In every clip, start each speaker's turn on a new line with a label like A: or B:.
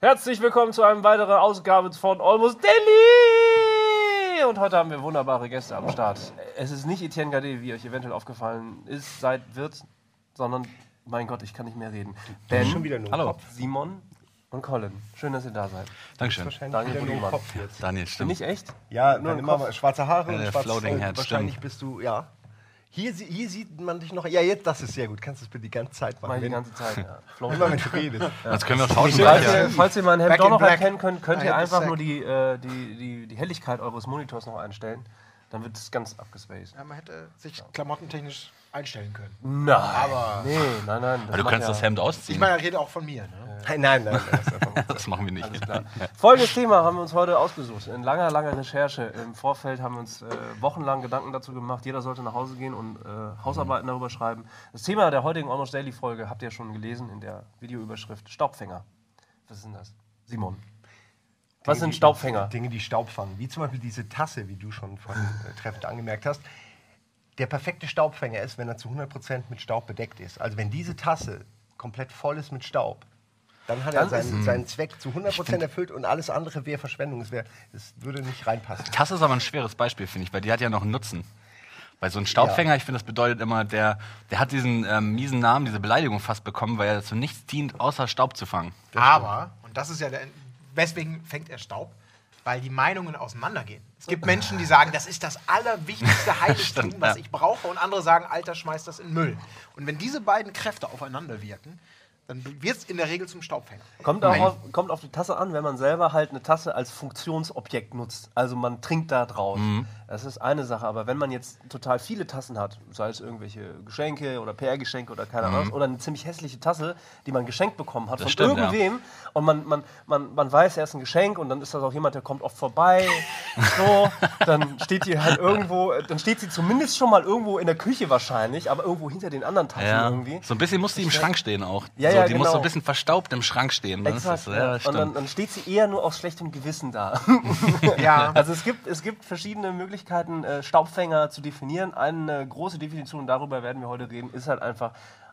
A: Herzlich willkommen zu einer weiteren Ausgabe von Almost Daily! Und heute haben wir wunderbare Gäste am Start. Es ist nicht Etienne Gade, wie euch eventuell aufgefallen ist, seit wird, sondern, mein Gott, ich kann nicht mehr reden. Ben,
B: schon wieder nur
A: Hallo. Simon und Colin. Schön, dass ihr da seid.
C: Dankeschön.
A: Daniel
B: wieder nur. Kopf jetzt.
C: Daniel,
A: Bin
C: stimmt.
A: ich echt?
B: Ja,
A: Nur im Kopf?
B: schwarze Haare
C: Ja,
B: und
C: der
B: schwarzes
C: Floating. Head,
B: Wahrscheinlich
C: stimmt.
B: bist du, ja. Hier, hier sieht man dich noch. Ja, jetzt, das ist sehr gut. Kannst du das bitte die ganze Zeit
A: Mach
B: machen.
A: ich die ganze Zeit, ja.
B: Immer wenn du redest.
C: Jetzt können wir auch tauschen.
A: Falls,
C: Ja.
A: ihr, falls ihr mein Hemd doch noch
D: black.
A: erkennen könnt, könnt
D: I
A: ihr einfach nur die, äh, die, die, die Helligkeit eures Monitors noch einstellen. Dann wird es ganz abgespaced.
D: Ja, man hätte sich klamottentechnisch einstellen können.
A: Nein.
D: Aber-
A: Nee, nein, nein.
C: Aber du kannst
A: ja-
C: das Hemd
D: Ich
C: ausziehen.
D: meine, er redet auch von mir. Ne?
B: Nein, nein, nein. Das
C: Das machen wir nicht.
A: Klar. Folgendes Thema haben wir uns heute ausgesucht. In langer, langer Recherche im Vorfeld haben wir uns äh, wochenlang Gedanken dazu gemacht. Jeder sollte nach Hause gehen und äh, Hausarbeiten darüber schreiben. Das Thema der heutigen Almost Daily Folge habt ihr schon gelesen in der Videoüberschrift Staubfänger. Was ist denn das? Simon. Was
B: Dinge,
A: sind
B: die-
A: Staubfänger?
B: Dinge, die Staub fangen. Wie zum Beispiel diese Tasse, wie du schon vorhin äh, treffend angemerkt hast. Der perfekte Staubfänger ist, wenn er zu 100% mit Staub bedeckt ist. Also wenn diese Tasse komplett voll ist mit Staub, dann hat er
A: Dann ist-
B: seinen, seinen Zweck zu 100% erfüllt und alles andere wäre Verschwendung. Es, wär, es würde nicht reinpassen.
C: Tasse ist aber ein schweres Beispiel, finde ich, weil die hat ja noch einen Nutzen. Weil so ein Staubfänger, ich finde, das bedeutet immer, der, der hat diesen ähm, miesen Namen, diese Beleidigung fast bekommen, weil er zu nichts dient, außer Staub zu fangen.
D: Aber, und das ist ja der. Weswegen fängt er Staub? Weil die Meinungen auseinandergehen. Es gibt Menschen, die sagen, das ist das allerwichtigste Heiligtum, was ich brauche, und andere sagen, Alter, schmeiß das in Müll. Und wenn diese beiden Kräfte aufeinander wirken, dann wird es in der Regel zum Staubfänger.
A: Kommt, auch auf, kommt auf die Tasse an, wenn man selber halt eine Tasse als Funktionsobjekt nutzt. Also man trinkt da draus.
C: Mhm.
A: Das ist eine Sache. Aber wenn man jetzt total viele Tassen hat, sei es irgendwelche Geschenke oder PR-Geschenke oder keine Ahnung, was, oder eine ziemlich hässliche Tasse, die man geschenkt bekommen hat
C: Mhm. Das
A: von
C: stimmt, ja.
A: irgendwem und man, man, man, man weiß, er ist ein Geschenk und dann ist das auch jemand, der kommt oft vorbei. so, dann steht die halt irgendwo, dann steht sie zumindest schon mal irgendwo in der Küche wahrscheinlich, aber irgendwo hinter den anderen Tassen
C: Ja.
A: irgendwie.
C: So ein bisschen muss die im Schrank stehen auch.
A: Ja,
C: so,
A: ja,
C: die muss so
A: genau.
C: ein bisschen verstaubt im Schrank stehen. Dann ist
A: Exakt,
C: das,
A: ja.
C: ja,
A: und dann, dann steht sie eher nur aus schlechtem Gewissen da.
D: Ja.
A: Also es gibt, es gibt verschiedene Möglichkeiten, äh, Staubfänger zu definieren. Eine große Definition, darüber werden wir heute reden, ist halt einfach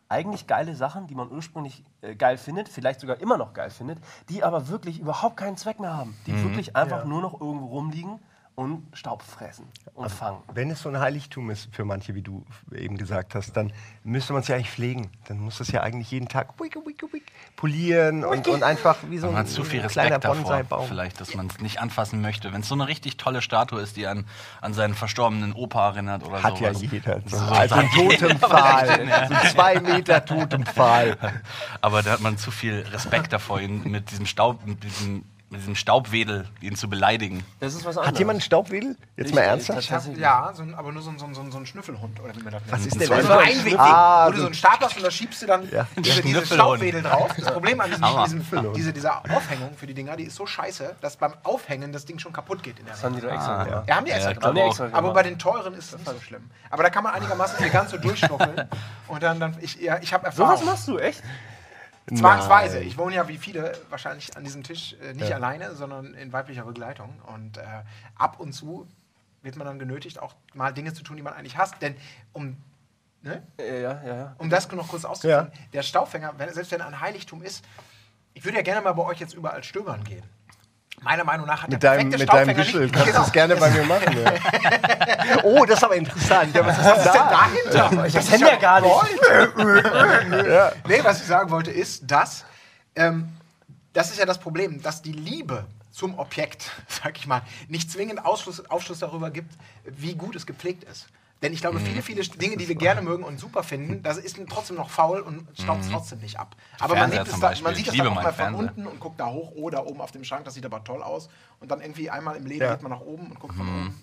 A: eigentlich geile Sachen, die man ursprünglich äh, geil findet, vielleicht sogar immer noch geil findet, die aber wirklich überhaupt keinen Zweck mehr haben. Die wirklich einfach nur noch irgendwo rumliegen und Staub fressen und fangen.
B: Wenn es so ein Heiligtum ist für manche, wie du eben gesagt hast, dann müsste man es ja eigentlich pflegen. Dann muss es ja eigentlich jeden Tag wick, wick, wick, polieren und, und einfach wie so
C: man
B: ein,
C: hat zu viel
B: ein kleiner
C: Respekt davor,
B: Bonsai-Baum.
C: vielleicht, dass man es nicht anfassen möchte. Wenn es so eine richtig tolle Statue ist, die an, an seinen verstorbenen Opa erinnert oder
B: Hat ja
C: sowas.
B: jeder. So,
C: So
B: also ein. Totempfahl. So ein zwei Meter Totempfahl.
C: Aber da hat man zu viel Respekt davor, ihn mit diesem Staub, mit diesem, mit diesem Staubwedel, ihn zu beleidigen.
A: Das ist was anderes.
B: Hat jemand einen Staubwedel? Jetzt
A: Ich-
B: mal ernsthaft?
D: Ich hab, ja, so ein, aber nur so ein, so, ein, so ein- so Schnüffelhund, oder wie man das nennt.
B: Was ist denn
D: So
B: das?
D: ein Einwegding,
B: Ah,
D: wo du so einen Stab hast und da schiebst du dann
B: Ja.
D: diese, diese. Staubwedel drauf. Das Problem an diesem, diesem, diese, dieser Aufhängung für die Dinger, die ist so scheiße, dass beim Aufhängen das Ding schon kaputt geht. In der
A: Das haben die doch extra gemacht.
D: ja, haben die extra
C: Ja,
D: gemacht.
A: Die extra
D: Aber bei den teuren ist es nicht so schlimm. Aber da kann man einigermaßen elegant so durchschnuffeln. Und dann, dann ich, ja, ich habe Erfahrung.
A: Sowas machst du, echt?
D: Zwangsweise.
B: Nein.
D: Ich wohne ja wie viele wahrscheinlich an diesem Tisch äh, nicht
B: Ja.
D: alleine, sondern in weiblicher Begleitung. Und äh, ab und zu wird man dann genötigt, auch mal Dinge zu tun, die man eigentlich hasst. Denn um, ne?
A: Äh, Ja, ja, ja.
D: um das noch kurz auszuführen, der Staubfänger, wenn, selbst wenn er ein Heiligtum ist, ich würde ja gerne mal bei euch jetzt überall stöbern gehen. Meiner Meinung nach hat
B: Mit
D: der
B: deinem, mit deinem Wischel kannst du
D: Genau.
B: das gerne bei mir machen. Ja. Oh, das ist aber interessant. Ja, was ist
D: Was ist
B: denn
D: denn
B: da?
D: dahinter?
A: Das kennt ja gar nicht.
D: Nee, was ich sagen wollte, ist, dass ähm, das ist ja das Problem, dass die Liebe zum Objekt, sag ich mal, nicht zwingend Ausschluss, Aufschluss darüber gibt, wie gut es gepflegt ist. Denn ich glaube, viele, viele Dinge, die wir gerne mögen und super finden, das ist trotzdem noch faul und staubt es trotzdem nicht ab. Aber man sieht, es da, man sieht
C: liebe
D: dann auch mal von unten und guckt da hoch oder oben auf dem Schrank, das sieht aber toll aus. Und dann irgendwie einmal im Leben
B: Ja.
D: geht man nach oben und guckt von oben.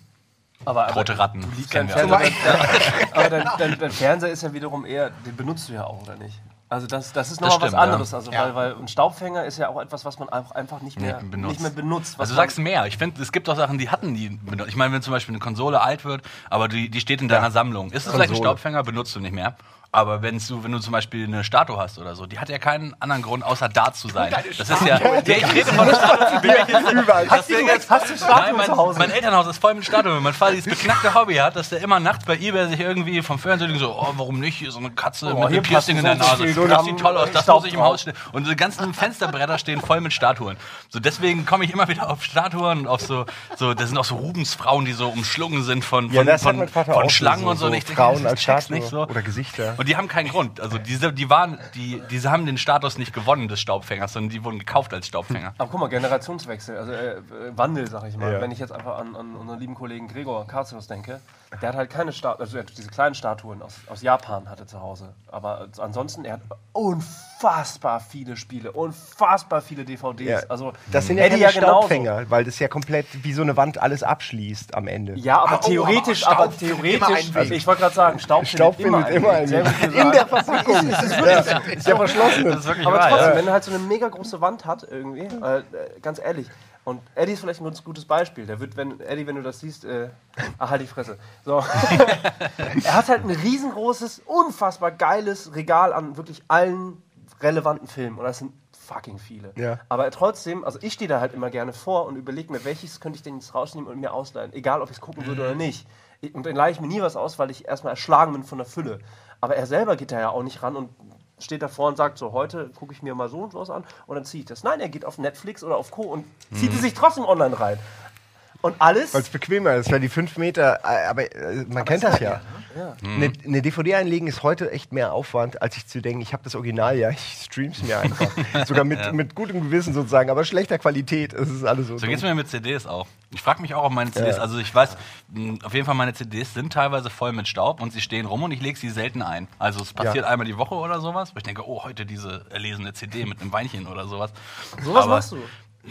A: Aber, aber
C: Tote Ratten. Kennen wir.
A: Fernseher. aber dein, dein, dein Fernseher ist ja wiederum eher, den benutzt du ja auch, oder nicht? Also das, das ist nochmal was
C: stimmt, ja.
A: anderes. Also
D: Ja.
A: weil, weil ein Staubfänger ist ja auch etwas, was man einfach, einfach nicht, mehr,
C: Nee, benutzt.
A: nicht mehr benutzt.
C: Also du sagst mehr. Ich finde, es gibt auch Sachen, die hatten die. benutzt. Ich meine, wenn zum Beispiel eine Konsole alt wird, aber die, die steht in deiner Sammlung. Ist es vielleicht ein. Staubfänger, benutzt du nicht mehr. Aber wenn's du, wenn du zum Beispiel eine Statue hast oder so, die hat ja keinen anderen Grund, außer da zu sein. Das ist ja. ja ich rede von der Statue.
B: Überall.
C: Das Ding ist,
A: Hast du Statuen
C: Nein,
A: zu Hause?
C: mein, mein Elternhaus ist voll mit Statuen. Wenn mein Vater dieses beknackte Hobby hat, dass der immer nachts bei eBay sich irgendwie vom Fernseher denkt, so, oh, warum nicht? Hier so eine Katze
A: Oh,
C: mit einem Piercing in der Nase. das sieht toll aus, das muss ich im. Haus stehen. Und diese ganzen Fensterbretter stehen voll mit Statuen. So deswegen komme ich immer wieder auf Statuen und auf so, so, das sind auch so Rubensfrauen, die so umschlungen sind von,
B: Ja,
C: von,
B: hat
C: von,
B: mein
C: von
B: so,
C: Schlangen
B: so-
C: und so.
B: Frauen als Statue
C: nicht so.
B: oder Gesichter.
C: Und die haben keinen Grund. Also diese, die waren, die, diese haben den Status nicht gewonnen des Staubfängers, sondern die wurden gekauft als Staubfänger.
A: Aber guck mal, Generationswechsel, also äh, äh, Wandel, sag ich mal.
B: Ja.
A: Wenn ich jetzt einfach an, an unseren lieben Kollegen Gregor Karzius denke, der hat halt keine Statuen, also er hat diese kleinen Statuen aus, aus Japan hatte zu Hause. Aber ansonsten, er hat unfassbar viele Spiele, unfassbar viele DVDs.
B: Ja.
A: Also,
B: Das sind ja keine
A: genauso.
B: Staubfänger, weil das ja komplett wie so eine Wand alles abschließt am Ende.
A: Ja, aber
D: Ah, oh,
A: theoretisch,
D: aber
A: aber,
D: findet
A: theoretisch, also ich wollte gerade sagen, Staub,
B: Staub findet immer einen Weg. In der. Verpackung. Ja, ist ja verschlossen.
C: Das ist wirklich
A: Aber
C: wahr,
A: trotzdem,
C: ja.
A: wenn er halt so eine mega große Wand hat, irgendwie, äh, ganz ehrlich. Und Eddie ist vielleicht ein ganz gutes Beispiel. Der wird, wenn, Eddie, wenn du das siehst, äh, ah, halt die Fresse. So. er hat halt ein riesengroßes, unfassbar geiles Regal an wirklich allen relevanten Filmen. Und das sind fucking viele.
B: Ja.
A: Aber trotzdem, also ich stehe da halt immer gerne vor und überlege mir, welches könnte ich denn jetzt rausnehmen und mir ausleihen. Egal, ob ich es gucken würde oder nicht. Ich- Und dann leihe ich mir nie was aus, weil ich erstmal erschlagen bin von der Fülle. Aber er selber geht da ja auch nicht ran und steht davor und sagt so, heute gucke ich mir mal so und so was an und dann ziehe ich das. Nein, er geht auf Netflix oder auf Co. und zieht es sich trotzdem online rein. Und alles...
B: Weil es bequemer ist, weil die fünf Meter, äh, aber äh, man kennt das ja. Eine, eine DVD einlegen ist heute echt mehr Aufwand, als ich zu denken, ich habe das Original ja, ich stream's mir einfach. Sogar mit, mit gutem Gewissen sozusagen, aber schlechter Qualität. Es ist alles so.
C: So geht es
B: dumm.
C: mir mit CDs auch. Ich frage mich auch, ob meine CDs, also ich weiß, mh, auf jeden Fall meine CDs sind teilweise voll mit Staub und sie stehen rum und ich lege sie selten ein. Also es passiert
B: Ja.
C: einmal die Woche oder sowas, wo ich denke, oh, heute diese erlesene CD mit einem Weinchen oder sowas.
A: sowas machst du.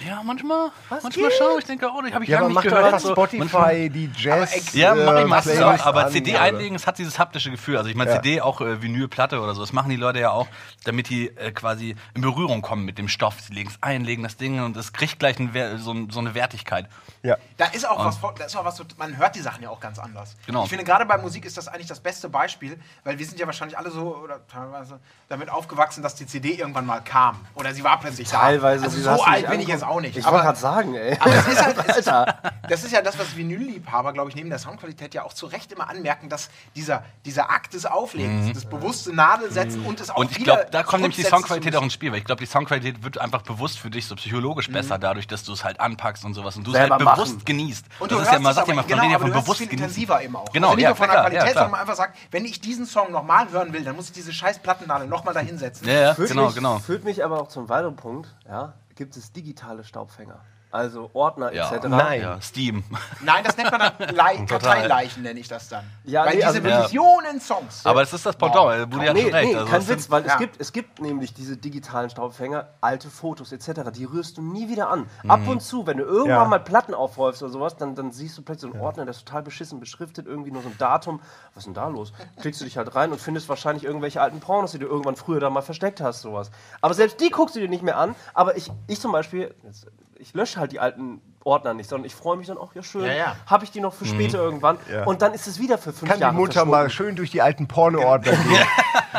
C: Ja, manchmal.
A: Was
C: manchmal
A: geht?
C: schaue ich, denke, oh, die habe ich
B: Ja, aber
C: lange
B: mach
C: nicht gehört.
B: einfach
C: So, manchmal-
B: Spotify, die Jazz.
C: Ja, mache ich
B: äh,
C: meistens
B: Playlist
C: auch, aber
B: an,
C: CD
B: oder?
C: einlegen, es hat dieses haptische Gefühl. Also ich meine,
B: Ja.
C: CD, auch äh, Vinylplatte oder so, das machen die Leute ja auch, damit die äh, quasi in Berührung kommen mit dem Stoff. Sie legen es ein, legen das Ding und es kriegt gleich ein, so, so eine Wertigkeit.
B: Ja.
D: Da ist auch was, da ist auch was, man hört die Sachen ja auch ganz anders.
C: Genau.
D: Ich finde, gerade bei Musik ist das eigentlich das beste Beispiel, weil wir sind ja wahrscheinlich alle so, oder teilweise, damit aufgewachsen, dass die CD irgendwann mal kam. Oder sie war plötzlich
A: Teilweise.
D: da. Also
A: wie
D: so alt bin ich jetzt auch nicht.
A: Ich
D: aber,
A: wollte gerade sagen, ey.
D: aber es ist halt, es ist, das ist ja das, was Vinylliebhaber, glaube ich, neben der Soundqualität ja auch zu Recht immer anmerken, dass dieser, dieser Akt des Auflegens, das bewusste Nadelsetzen und es auch
C: Mhm. Und ich glaube, da kommt nämlich die Soundqualität auch ins Spiel, weil ich glaube, die Soundqualität wird einfach bewusst für dich so psychologisch besser, dadurch, dass du es halt anpackst und sowas und du es halt
A: machen.
C: bewusst genießt.
D: Und du
C: das ist ja
D: hörst
C: immer, sagt ja
D: aber-
C: immer, von
D: genau,
C: ja von
D: du hörst es
C: bewusst
D: viel
C: genießen.
D: intensiver eben auch.
C: Genau,
D: also nicht
C: ja,
D: nur von der
C: ja,
D: Qualität,
C: klar.
D: sondern man einfach sagt, wenn ich diesen Song nochmal hören will, dann muss ich diese scheiß Plattennadel nochmal da hinsetzen.
C: Ja, ja, genau,
A: mich,
C: genau.
A: Führt mich aber auch zum weiteren Punkt, ja, gibt es digitale Staubfänger. Also Ordner
C: Ja.
A: etc.
B: Nein.
C: Ja, Steam.
D: Nein, das nennt man dann Le Karteileichen, nenne ich das dann.
A: Ja,
D: Weil
A: nee,
D: diese
A: also-
D: Millionen Songs.
C: Aber es ist das Pendant, Budi hat
A: Nee,
C: schon recht.
A: nee,
C: also
A: kein Witz, weil
D: ja.
A: es, gibt, es gibt nämlich diese digitalen Staubfänger, alte Fotos etc., die rührst du nie wieder an. Ab und zu, wenn du irgendwann
B: Ja.
A: mal Platten aufräufst oder sowas, dann, dann siehst du plötzlich so einen Ordner, der ist total beschissen beschriftet, irgendwie nur so ein Datum. Was ist denn da los? Klickst du dich halt rein und findest wahrscheinlich irgendwelche alten Pornos, die du irgendwann früher da mal versteckt hast, sowas. Aber selbst die guckst du dir nicht mehr an. Aber ich, ich zum Beispiel, jetzt, ich lösche halt die alten Ordner nicht, sondern ich freue mich dann auch, ja schön,
D: Ja, ja.
A: habe ich die noch für später irgendwann
B: Ja.
A: und dann ist es wieder für fünf
B: Kann die
A: Jahre
B: Mutter mal schön durch die alten Pornoordner gehen,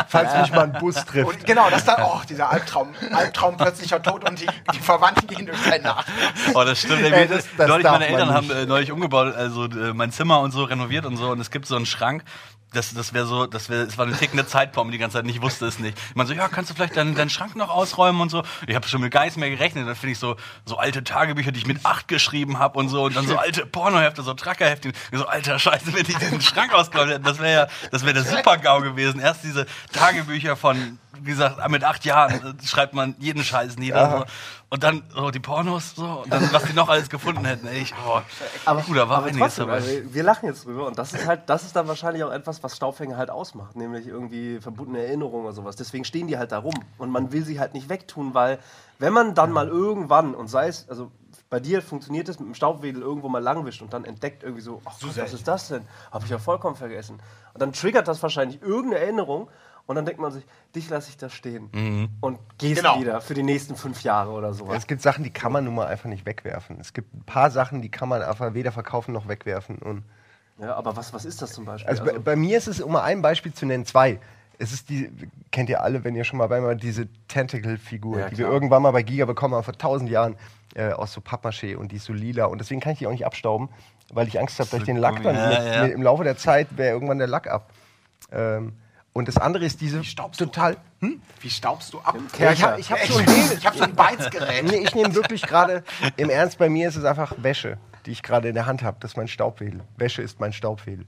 B: falls mich mal ein Bus trifft.
D: Und genau, das dann, oh, dieser Albtraum, Albtraum plötzlicher Tod und die, die Verwandten gehen durch sein Nach.
C: Oh, das stimmt. Ey,
B: das- das
C: neulich meine Eltern haben äh, neulich umgebaut, also äh, mein Zimmer und so renoviert und so. Und es gibt so einen Schrank. Das, das wäre so, das wäre, es war eine tickende Zeitbombe die ganze Zeit. Ich wusste es nicht. Man so, ja, kannst du vielleicht deinen, deinen Schrank noch ausräumen und so. Ich habe schon mit gar nichts mehr gerechnet. Dann finde ich so, so alte Tagebücher, die ich mit acht geschrieben habe und so. Und dann so alte Pornohefte, so Trackerhefte. Ich so, alter Scheiße, wenn die den Schrank ausgeräumt hätten, das wäre ja, das wäre der Super-GAU gewesen. Erst diese Tagebücher von, wie gesagt, mit acht Jahren äh, schreibt man jeden Scheiß nieder. So. Und dann so die Pornos, so. Und dann, was die noch alles gefunden hätten. Ey, ich, oh,
A: Aber,
C: Puh, da war
A: aber
C: einiges
A: trotzdem,
C: dabei.
A: also wir lachen jetzt drüber und das ist halt, das ist dann wahrscheinlich auch etwas, was Staubfänger halt ausmacht, nämlich irgendwie verbotene Erinnerungen oder sowas. Deswegen stehen die halt da rum und man will sie halt nicht wegtun, weil wenn man dann mal irgendwann und sei es, also bei dir funktioniert es mit dem Staubwedel irgendwo mal langwischt und dann entdeckt irgendwie so, ach, Gott, was ist das denn? Habe ich ja vollkommen vergessen. Und dann triggert das wahrscheinlich irgendeine Erinnerung und dann denkt man sich, dich lasse ich da stehen
C: Mhm.
A: und gehst
D: Genau.
A: wieder für die nächsten fünf Jahre oder sowas.
B: Es gibt Sachen, die kann man nun mal einfach nicht wegwerfen. Es gibt ein paar Sachen, die kann man einfach weder verkaufen noch wegwerfen. Und
A: Ja, aber was, was ist das zum Beispiel?
B: also, bei, bei mir ist es, um mal ein Beispiel zu nennen, zwei. Es ist die, kennt ihr alle, wenn ihr schon mal bei mir diese Tentacle-Figur,
A: Ja,
B: die wir irgendwann mal bei Giga bekommen haben, vor tausend Jahren, äh, aus so Pappmaché und die ist so lila. Und deswegen kann ich die auch nicht abstauben, weil ich Angst habe, dass ich den Lack dann
C: Ja,
B: mit,
C: ja.
B: Mit, im Laufe der Zeit wäre irgendwann der Lack ab. Ähm, und das andere ist diese total. Hm?
D: Wie staubst du ab?
B: Ja, ich habe ich hab so ein
D: Ich habe so ein Beizgerät.
B: Nee, ich nehme wirklich gerade, im Ernst, bei mir ist es einfach Wäsche, die ich gerade in der Hand habe. Das ist mein Staubwedel. Wäsche ist mein Staubwedel.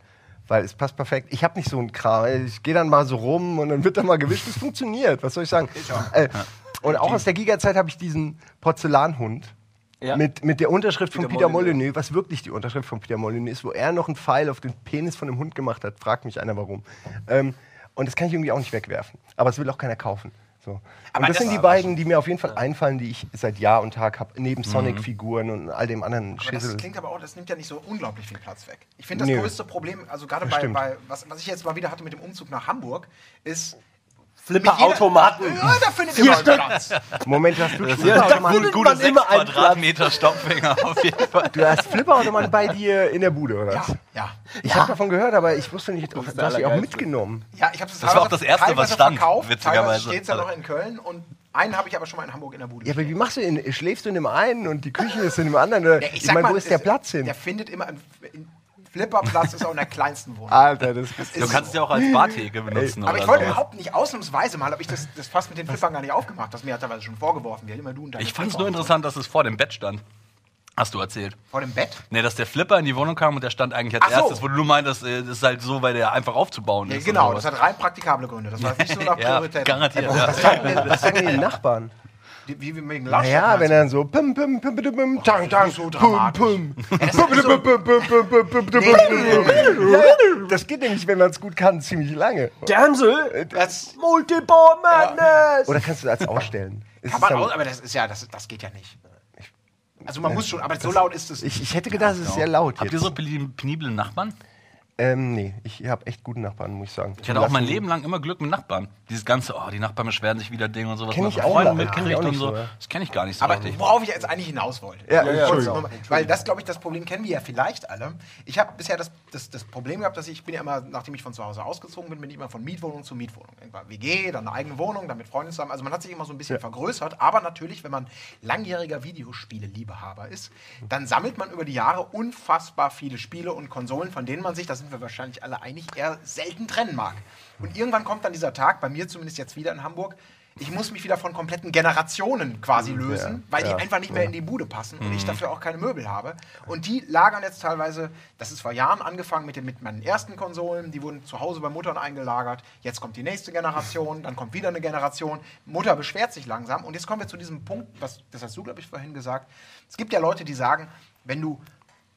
B: Weil es passt perfekt. Ich habe nicht so einen Kram. Ich gehe dann mal so rum und dann wird da mal gewischt. Es funktioniert. Was soll ich sagen? Äh, und auch aus der Giga-Zeit habe ich diesen Porzellanhund.
A: Ja.
B: Mit, mit der Unterschrift von
A: Peter
B: Peter
A: Molyneux.
B: Molyneux, was wirklich die Unterschrift von Peter Molyneux ist, wo er noch einen Pfeil auf den Penis von dem Hund gemacht hat, fragt mich einer warum. Ähm, und das kann ich irgendwie auch nicht wegwerfen. Aber es will auch keiner kaufen. So.
D: Aber
B: und das,
D: das
B: sind die beiden, die mir auf jeden Fall einfallen, die ich seit Jahr und Tag habe, neben Sonic-Figuren und all dem anderen
D: Aber
B: Schissel.
D: das klingt aber auch, das nimmt ja nicht so unglaublich viel Platz weg. Ich finde das
B: Nö.
D: größte Problem, also gerade bei, bei was, was ich jetzt mal wieder hatte mit dem Umzug nach Hamburg, ist
A: Flipper-Automaten.
D: Ja, da findet ihr mal Platz.
B: Moment, hast du
C: Das
B: Flipperautomaten?
C: sind gute
A: man
C: 6
A: immer einen
C: Quadratmeter Stoppfinger auf jeden Fall.
B: Du hast Flipperautomaten bei dir in der Bude, oder?
D: Ja,
B: was?
D: ja.
B: Ich habe davon gehört, aber ich wusste nicht, du
A: ist
B: hast
A: der
B: die auch mitgenommen.
D: Ja, ich habe es
C: Das war auch das Erste, was stand,
D: verkauft,
C: witzigerweise.
D: Steht es ja noch in Köln und einen habe ich aber schon mal in Hamburg in der Bude.
B: Ja, aber wie machst du in, schläfst du in dem einen und die Küche ist in dem anderen?
D: Ja,
B: ich meine, wo ist der Platz hin?
D: Der findet immer, in Flipperplatz ist auch in der kleinsten Wohnung.
B: Alter, das ist
C: Du kannst es ja auch als Bartheke benutzen
D: Aber
C: oder
D: ich wollte
C: sowas.
D: überhaupt nicht ausnahmsweise mal, habe ich das, das fast mit den Flippern gar nicht aufgemacht. Das mir hat teilweise schon vorgeworfen. Wie immer du und deine
C: Ich fand es nur
D: so.
C: interessant, dass es vor dem Bett stand. Hast du erzählt.
D: Vor dem Bett?
C: Nee, dass der Flipper in die Wohnung kam und der stand eigentlich als
D: Ach so.
C: erstes, wo du nur meintest, äh, das ist halt so, weil der einfach aufzubauen
D: Ja,
C: ist.
D: genau, das hat rein praktikable Gründe. Das war nicht so nach
C: ja,
D: Priorität.
C: garantiert. Ja.
B: Was sagen die Nachbarn?
D: Wie, wie wegen Lautstärke
B: Naja,
D: meinst
B: wenn er dann so pum, pum, pum, pum, pum, tang, tang,
D: so
B: pum, pum.
D: das ist so-
B: Pum, pum, pum, pum, pum, pum, pum,
D: Nee, nee,
B: pum. Ja, ja, Das geht nämlich, wenn man es gut kann, ziemlich lange.
A: Damsel!
D: Das
A: Multiball Madness!
B: Oder kannst du das ausstellen?
D: Kann man auch, aber das ist ja, das, das geht ja nicht. Also man muss schon, aber so laut ist es.
B: ich, hätte gedacht, es ist sehr laut
C: Habt ihr so peni- penible Nachbarn?
B: Ähm, nee, ich habe echt gute Nachbarn, muss ich sagen.
C: Ich hatte auch mein Leben lang immer Glück mit Nachbarn. Dieses ganze, oh, die Nachbarn beschweren sich wieder Dinge und sowas.
B: Kenn
C: man
B: ich auch ich
C: mitkriegt
B: auch
C: und
B: nicht
C: so.
B: ja.
C: Das kenne ich gar nicht so
D: Aber
C: richtig.
D: worauf ich jetzt eigentlich hinaus wollte.
B: Ja,
D: Kurz
B: Entschuldigung.
D: nochmal, Weil das, glaube ich, das Problem kennen wir ja vielleicht alle. Ich habe bisher das, das, das Problem gehabt, dass ich bin ja immer, nachdem ich von zu Hause ausgezogen bin, bin ich immer von Mietwohnung zu Mietwohnung. Irgendwann WG, dann eine eigene Wohnung, dann mit Freunden zusammen. Also man hat sich immer so ein bisschen vergrößert. Aber natürlich, wenn man langjähriger Videospiele-Liebehaber ist, dann sammelt man über die Jahre unfassbar viele Spiele und Konsolen, von denen man sich, da sind wir wahrscheinlich alle einig, eher selten trennen mag. Und irgendwann kommt dann dieser Tag, bei mir zumindest jetzt wieder in Hamburg, ich muss mich wieder von kompletten Generationen quasi lösen, weil die
B: ja,
D: einfach nicht mehr in die Bude passen und ich dafür auch keine Möbel habe. Und die lagern jetzt teilweise, das ist vor Jahren angefangen mit, den, mit meinen ersten Konsolen, die wurden zu Hause bei Muttern eingelagert. Jetzt kommt die nächste Generation, dann kommt wieder eine Generation. Mutter beschwert sich langsam. Und jetzt kommen wir zu diesem Punkt, was, das hast du, glaube ich, vorhin gesagt. Es gibt ja Leute, die sagen, wenn du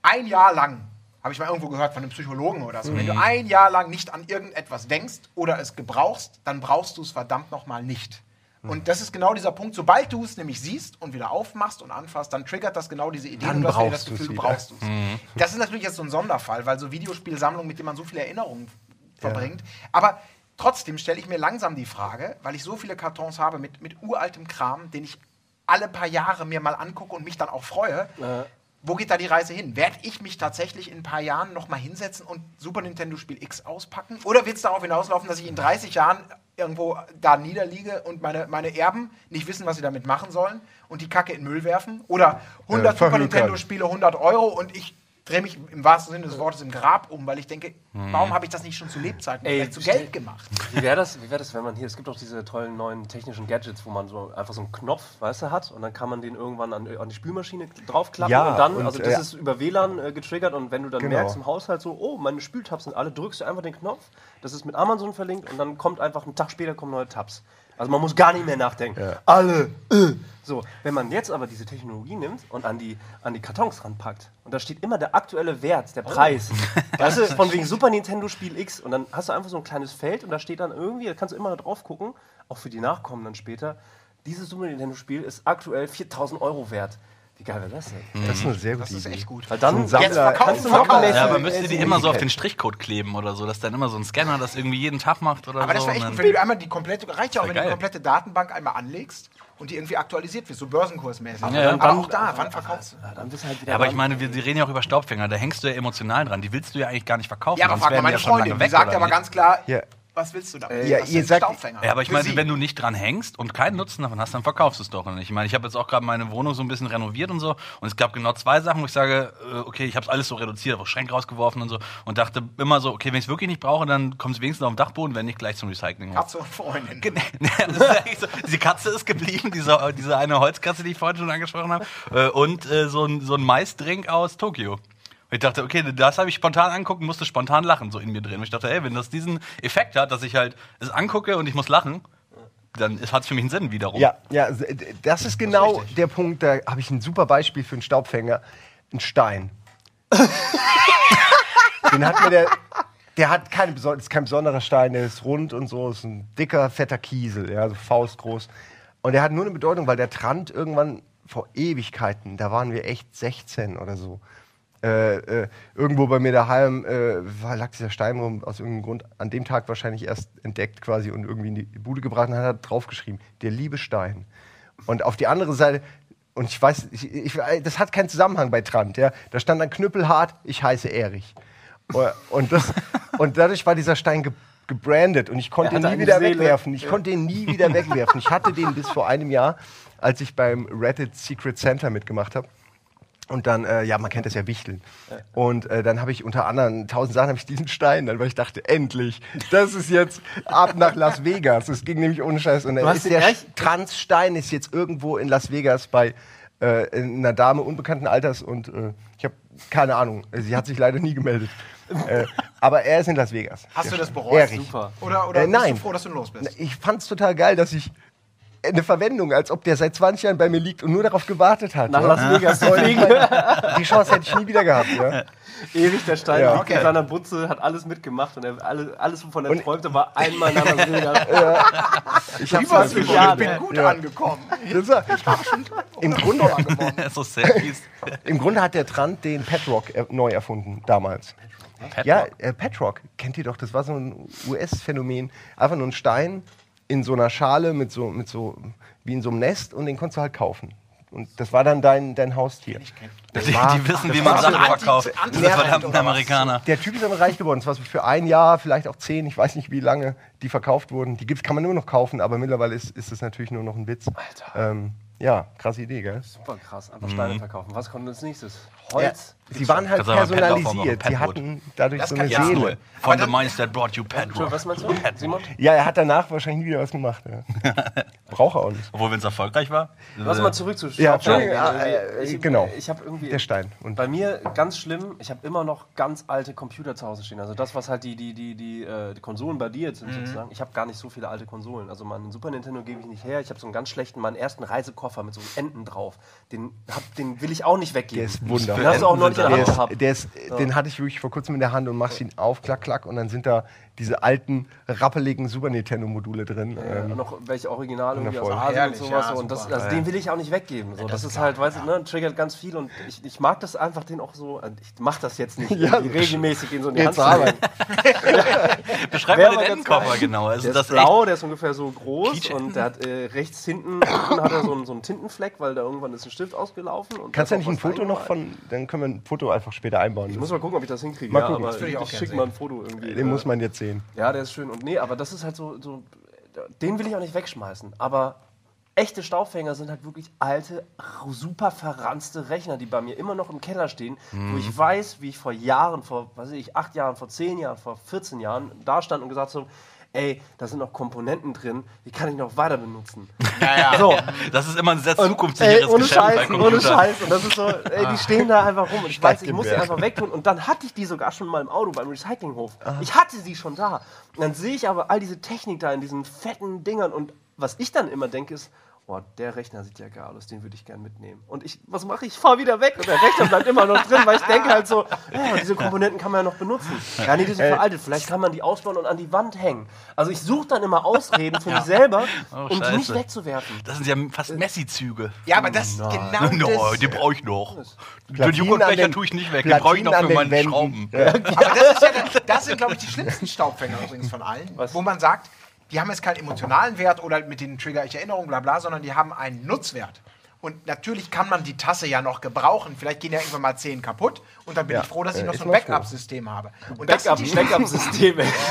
D: ein Jahr lang, habe ich mal irgendwo gehört von einem Psychologen oder so, wenn du ein Jahr lang nicht an irgendetwas denkst oder es gebrauchst, dann brauchst du es verdammt nochmal nicht. Und das ist genau dieser Punkt. Sobald du es nämlich siehst und wieder aufmachst und anfasst, dann triggert das genau diese Idee
B: Dann
D: und du hast das Gefühl, du brauchst es. Das ist natürlich jetzt so ein Sonderfall, weil so Videospielsammlungen, mit denen man so viele Erinnerungen verbringt. Aber trotzdem stelle ich mir langsam die Frage, weil ich so viele Kartons habe mit, mit uraltem Kram, den ich alle paar Jahre mir mal angucke und mich dann auch freue. Wo geht da die Reise hin? Werde ich mich tatsächlich in ein paar Jahren nochmal hinsetzen und Super Nintendo Spiel X auspacken? Oder wird es darauf hinauslaufen, dass ich in 30 Jahren irgendwo da niederliege und meine, meine Erben nicht wissen, was sie damit machen sollen und die Kacke in den Müll werfen? Oder 100 Super
B: verhökern.
D: Nintendo Spiele, 100 Euro und ich drehe mich im wahrsten Sinne des Wortes im Grab um, weil ich denke, warum habe ich das nicht schon zu Lebzeiten
A: Ey,
D: vielleicht zu Geld gemacht?
A: Wie wäre das, wie wär das, wenn man hier, es gibt doch diese tollen neuen technischen Gadgets, wo man so einfach so einen Knopf, weißt du, hat und dann kann man den irgendwann an, an die Spülmaschine draufklappen
B: Ja,
A: und dann,
B: und,
A: also das
B: äh,
A: ist über WLAN äh, getriggert und wenn du dann
B: Genau.
A: merkst im Haushalt so, oh, meine Spültabs sind alle, drückst du einfach den Knopf, das ist mit Amazon verlinkt und dann kommt einfach einen Tag später kommen neue Tabs. Also man muss gar nicht mehr nachdenken. Alle. Äh. So, wenn man jetzt aber diese Technologie nimmt und an die, an die Kartons ranpackt und da steht immer der aktuelle Wert, der Preis. Weißt du, von wegen Super Nintendo Spiel X und dann hast du einfach so ein kleines Feld und da steht dann irgendwie, da kannst du immer drauf gucken, auch für die Nachkommen dann später, dieses Super Nintendo Spiel ist aktuell 4000 Euro wert. Wie geil wäre das denn?
B: Das ist eine sehr gute
D: Das ist
B: Idee.
D: echt gut.
A: Weil dann
D: Jetzt
B: Sammler-
D: verkaufen,
A: kannst du noch
D: verkaufen.
C: Ja, aber müsst ihr die immer so auf den Strichcode kleben oder so, dass dann immer so ein Scanner das irgendwie jeden Tag macht oder
D: Aber
C: so.
D: das wäre echt
C: und
D: gut,
C: dann-
D: wenn du einmal die komplette, reicht ja auch, wenn du die
C: geil.
D: komplette Datenbank einmal anlegst und die irgendwie aktualisiert wird, so börsenkursmäßig. Aber
A: Dann-
D: auch da, wann verkaufst du?
A: Ja, dann bist du halt wieder
C: Ja, aber
A: dran.
C: ich meine, wir wir reden ja auch über Staubfänger, da hängst du ja emotional dran. Die willst du ja eigentlich gar nicht verkaufen.
D: Ja, aber
C: sonst
D: frag mal
C: wären die
D: meine
C: ja schon lange
D: Freundin, die
C: weg,
D: sagt
C: oder
D: aber
C: nicht?
D: ganz klar,
B: Ja.
D: Was willst du damit?
B: Ja,
D: Das
B: ihr
D: sind
B: sagt-
D: Staubfänger.
C: Ja, aber ich meine, wenn du nicht dran hängst und keinen Nutzen davon hast, dann verkaufst du es doch nicht. Ich meine, ich habe jetzt auch gerade meine Wohnung so ein bisschen renoviert und so und es gab genau zwei Sachen, wo ich sage, äh, okay, ich habe es alles so reduziert, auch Schränke rausgeworfen und so und dachte immer so, okay, wenn ich es wirklich nicht brauche, dann kommt es wenigstens auf den Dachboden, wenn nicht gleich zum Recycling.
D: Katze und Freundin.
C: ist eigentlich so. Die Katze ist geblieben, diese, diese eine Holzkatze, die ich vorhin schon angesprochen habe. Äh, und äh, so ein, so ein Maisdrink aus Tokio. Und ich dachte, okay, das habe ich spontan angucken, musste spontan lachen, so in mir drin. Und ich dachte, ey, wenn das diesen Effekt hat, dass ich halt es angucke und ich muss lachen, dann hat es für mich einen Sinn wiederum.
B: Ja, ja, das ist genau
D: richtig.
B: der Punkt, da habe ich ein super Beispiel für einen Staubfänger. Ein Stein. Den hat mir der, der hat keine, ist kein besonderer Stein, der ist rund und so, ist ein dicker, fetter Kiesel, ja, so faustgroß. Und der hat nur eine Bedeutung, weil der Trant irgendwann vor Ewigkeiten, da waren wir echt 16 oder so, äh, äh, irgendwo bei mir daheim äh, war, lag dieser Stein rum, aus irgendeinem Grund, an dem Tag wahrscheinlich erst entdeckt quasi und irgendwie in die Bude gebracht und hat draufgeschrieben, der liebe Stein. Und auf die andere Seite, und ich weiß, ich, ich, das hat keinen Zusammenhang bei Trant, ja, da stand dann knüppelhart, ich heiße Erich. Und, das, und dadurch war dieser Stein ge gebrandet und ich konnte ihn nie wieder
A: Seele.
B: wegwerfen. Ich konnte ihn nie wieder wegwerfen. Ich hatte den bis vor einem Jahr, als ich beim Reddit Secret Center mitgemacht habe. Und dann, äh, ja, man kennt das ja, Wichteln. Und äh, dann habe ich unter anderem tausend Sachen, habe ich diesen Stein, dann, weil ich dachte, endlich, das ist jetzt ab nach Las Vegas. Es ging nämlich ohne Scheiß. Und dann ist der
A: echt?
B: Transstein ist jetzt irgendwo in Las Vegas bei äh, einer Dame unbekannten Alters und äh, ich habe keine Ahnung. Sie hat sich leider nie gemeldet. äh, aber er ist in Las Vegas.
D: Hast du das bereut?
B: Erich.
A: Super.
D: Oder, oder
B: Äh,
D: bist
B: nein.
D: du froh, dass du los bist?
B: Ich fand's total geil, dass ich eine Verwendung, als ob der seit 20 Jahren bei mir liegt und nur darauf gewartet hat.
A: Nach
B: ja.
A: Las Vegas zu
B: ich
A: fliegen.
B: die Chance hätte ich nie wieder gehabt. Ja.
A: Ewig der Stein
B: Ja.
D: Okay.
A: in seiner Butze, hat alles mitgemacht und er, alle, alles, wovon er
B: Und-
A: träumte, war einmal nach Las Vegas.
B: Ich halt
D: für
A: Jahre.
D: Ich bin gut
B: Ja.
D: angekommen.
B: War, im, Grunde,
C: so.
B: Im Grunde hat der Trant den Petrock er, neu erfunden, damals. Ja, äh, Petrock, kennt ihr doch, das war so ein US-Phänomen. Einfach nur ein Stein in so einer Schale mit so, mit so, wie in so einem Nest und den konntest du halt kaufen. Und das war dann dein, dein Haustier.
C: Die,
B: Das war-
C: die wissen,
B: das
C: wie man Sachen verkauft. Diese verdammten? Amerikaner.
B: Der Typ ist aber reich geworden. Das war so für ein Jahr, vielleicht auch zehn, ich weiß nicht, wie lange die verkauft wurden. Die gibt's, kann man nur noch kaufen, aber mittlerweile ist, ist es natürlich nur noch ein Witz.
A: Alter.
B: Ähm, ja, krasse Idee, gell?
A: Super krass, einfach Steine verkaufen. Was kommt als nächstes? Holz?
B: Sie waren halt personalisiert. Sie hatten dadurch
D: Das
B: so eine
D: auch.
B: Seele.
C: Von the minds that brought you Pet
A: was meinst du? Simon?
B: Ja, er hat danach wahrscheinlich nie wieder was gemacht. Ja. Braucht er auch nicht.
C: Obwohl, wenn es erfolgreich war.
A: Lass mal zurück zu
B: Ja, Entschuldigung,
A: gehen.
B: äh,
A: ich,
B: genau.
A: Ich habe irgendwie.
B: Der Stein. Und
A: Bei mir ganz schlimm, ich habe immer noch ganz alte Computer zu Hause stehen. Also das, was halt die, die, die, die, äh, die Konsolen bei dir jetzt sind sozusagen. Ich habe gar nicht so viele alte Konsolen. Also meinen Super Nintendo gebe ich nicht her. Ich habe so einen ganz schlechten, meinen ersten Reisekoffer mit so Enten drauf. Den, hab, den will ich auch nicht weggeben.
B: der ist wunderbar.
A: Den hast du auch neulich in der Hand gehabt.
B: der ist, Den hatte ich wirklich vor kurzem in der Hand und machst ihn auf, klack, klack, und dann sind da diese alten, rappeligen Super Nintendo-Module drin.
A: Ja,
B: Ähm,
A: noch welche Originale irgendwie aus. Asien
D: Herrlich,
A: und sowas.
D: ja,
A: so. und das, also den will ich auch nicht weggeben. So. das, ist halt, weißt du, ne, triggert ganz viel und ich, ich mag das einfach, den auch so. äh, Ich mach das jetzt nicht
B: Ja,
A: regelmäßig in so in die Hand zu
B: aber.
C: Beschreib mal den
A: geil?
C: genau. Also
A: Der
C: das
A: ist blau, der ist ungefähr so groß
C: Keychain.
A: und der hat äh, rechts hinten, hinten hat er so einen, so einen Tintenfleck, weil da irgendwann ist ein Stift ausgelaufen. Und
B: Kannst du nicht ein Foto noch von, dann können wir ein Foto einfach später einbauen.
A: Ich muss mal gucken, ob ich das hinkriege.
B: Mal
A: ja,
B: gucken. Das
D: ich
A: schicke mal ein Foto irgendwie.
B: Den
A: äh,
B: muss man jetzt sehen.
A: Ja, der ist schön. Und nee, aber das ist halt so, so. Den will ich auch nicht wegschmeißen. Aber echte Staubfänger sind halt wirklich alte, super verranzte Rechner, die bei mir immer noch im Keller stehen, wo ich weiß, wie ich vor Jahren, vor, was weiß ich, acht Jahren, vor zehn Jahren, vor 14 Jahren da stand und gesagt habe, ey, da sind noch Komponenten drin, die kann ich noch weiter benutzen.
D: Ja, ja.
A: So,
C: Das ist immer ein sehr
A: ey,
C: zukunftssicheres
A: ohne
C: Geschäft bei
A: Scheiß, ohne
C: Computern.
A: Scheiß. Und das ist so, ey, die stehen da einfach rum. Und ich weiß, ich muss sie einfach wegtun. Und dann hatte ich die sogar schon mal im Auto beim Recyclinghof. Ich hatte sie schon da. Und dann sehe ich aber all diese Technik da in diesen fetten Dingern. Und was ich dann immer denke ist, boah, der Rechner sieht ja geil aus, den würde ich gern mitnehmen. Und ich, was mache ich? Ich fahre wieder weg und der Rechner bleibt immer noch drin, weil ich denke halt so, ja, diese Komponenten kann man ja noch benutzen. Ja, nee, die sind veraltet. Vielleicht kann man die ausbauen und an die Wand hängen. Also ich suche dann immer Ausreden für mich selber,
C: Oh,
A: um die nicht wegzuwerfen.
C: Das sind ja fast Messi-Züge.
D: Ja, aber das genau
C: No,
D: das.
C: den brauche ich noch. Den
B: Platinen an
C: Joghurtbecher
B: den-
C: tue ich nicht weg. Den brauche ich noch
B: Platinen
C: für
B: den
C: meine
B: Wänden.
C: Schrauben.
D: Aber das, ist ja, das sind, glaube ich, die schlimmsten Staubfänger übrigens von allen,
A: Was?
D: wo man sagt, die haben jetzt keinen emotionalen Wert oder mit denen trigger ich Erinnerungen, bla bla, sondern die haben einen Nutzwert. Und natürlich kann man die Tasse ja noch gebrauchen. Vielleicht gehen ja irgendwann mal zehn kaputt. Und dann bin
B: Ja,
D: ich froh, dass ich
B: äh,
D: noch
B: ist
D: so ein. Backup-System habe. Und das
A: Backup,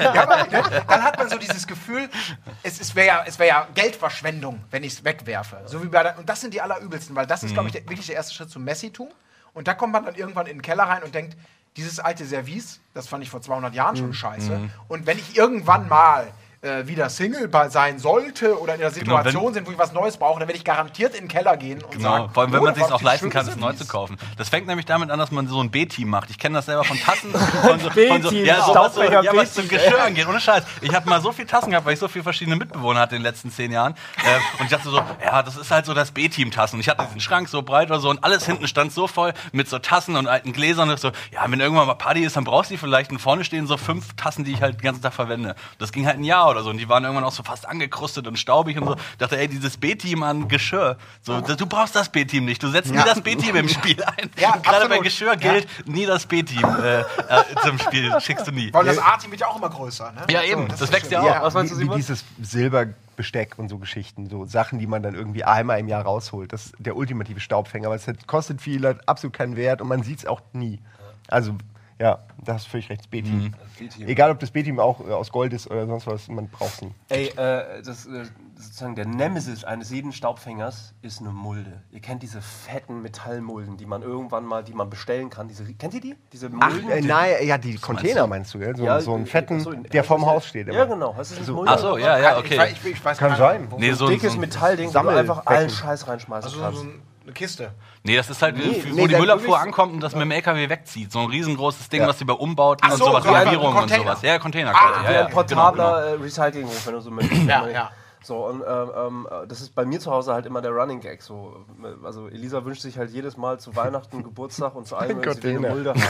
D: ja, ne, dann hat man so dieses Gefühl, es, es wäre ja, es wär ja Geldverschwendung, wenn ich es wegwerfe. So wie bei der, und das sind die allerübelsten, weil das ist, glaube ich, der, wirklich der erste Schritt zum Messitum. Und da kommt man dann irgendwann in den Keller rein und denkt, dieses alte Service, das fand ich vor 200 Jahren schon scheiße. Und wenn ich irgendwann mal äh, wieder Single sein sollte oder in der
C: Genau,
D: Situation
C: wenn-
D: sind, wo ich was Neues brauche, dann werde ich garantiert in den Keller gehen und
C: Genau,
D: sagen,
C: vor allem, wenn
D: oh,
C: man
D: da
C: sich auch leisten kann, es neu zu kaufen. Das fängt nämlich damit an, dass man so ein B-Team macht. Ich kenne das selber von Tassen. von so, von so, ja, so, was so, ja, was
A: B-Team,
C: Geschirr angeht. Ohne Scheiß. Ich habe mal so viele Tassen gehabt, weil ich so viele verschiedene Mitbewohner hatte in den letzten zehn Jahren. Äh, und ich dachte so, ja, das ist halt so das B-Team-Tassen. Ich hatte diesen Schrank so breit oder so und alles hinten stand so voll mit so Tassen und alten Gläsern. Und so, ja, wenn irgendwann mal Party ist, dann brauchst du die vielleicht. Und vorne stehen so fünf Tassen, die ich halt den ganzen Tag verwende. Das ging halt ein Jahr oder so. Und die waren irgendwann auch so fast angekrustet und staubig und so. Ich dachte, ey, dieses B-Team an Geschirr. So, du brauchst das B-Team nicht. Du setzt nie das B-Team im Spiel ein.
D: Ja,
C: Gerade bei. Geschirr gilt, nie das B-Team äh, äh, zum Spiel schickst du nie.
D: Weil das A-Team wird ja auch immer größer. Ne?
C: Ja, eben.
D: das
C: Das wächst ja auch.
A: Was meinst
B: wie,
A: du,
B: wie
A: Simon?
B: dieses Silberbesteck und so Geschichten, so Sachen, die man dann irgendwie einmal im Jahr rausholt. Das ist der ultimative Staubfänger, weil es kostet viel, hat absolut keinen Wert und man sieht es auch nie. Also, ja, da hast du völlig recht, das B-Team.
C: Mhm.
B: Egal, ob das B-Team auch äh, aus Gold ist oder sonst was, man braucht es nie.
A: Ey, äh, das, äh, sozusagen der Nemesis eines jeden Staubfängers ist eine Mulde. Ihr kennt diese fetten Metallmulden, die man irgendwann mal, die man bestellen kann. Diese, kennt ihr die? Diese
B: Ach,
A: Mulden?
B: äh, nein, ja, die Container
C: du?
B: meinst du, gell? So,
A: Ja,
B: so einen
A: äh,
B: fetten,
A: so in-
B: der vorm
A: also,
B: Haus steht.
A: Ja,
B: immer.
A: genau. Hast du nicht
B: So.
A: Mulde?
C: Ach so, ja, ja,
D: Ich,
C: okay.
D: weiß- ich, ich weiß
B: Kann sein.
D: nicht, wo-
C: Nee, so,
A: dickes
C: so,
A: Metallding, wo du einfach allen Scheiß reinschmeißen
D: Also
A: kannst.
D: so eine Kiste.
C: nee, das ist halt,
A: Nee,
C: wo
A: nee,
C: die Müllabfuhr ankommt und das mit dem LKW wegzieht. So ein riesengroßes Ding,
B: Ja.
C: was die bei Umbauten
D: Ach
C: und
D: so,
C: sowas, Renovierung und sowas. Ja, Container.
D: Ah,
C: ja,
A: wie
C: ja,
A: ein portabler
C: genau,
A: äh, Recyclinghof, wenn du so möchtest.
D: Ja, ja.
A: So, und ähm, ähm, das ist bei mir zu Hause halt immer der Running Gag. So, also Elisa wünscht sich halt jedes Mal zu Weihnachten, Geburtstag und zu allem, wenn sie eine. Mulde haben.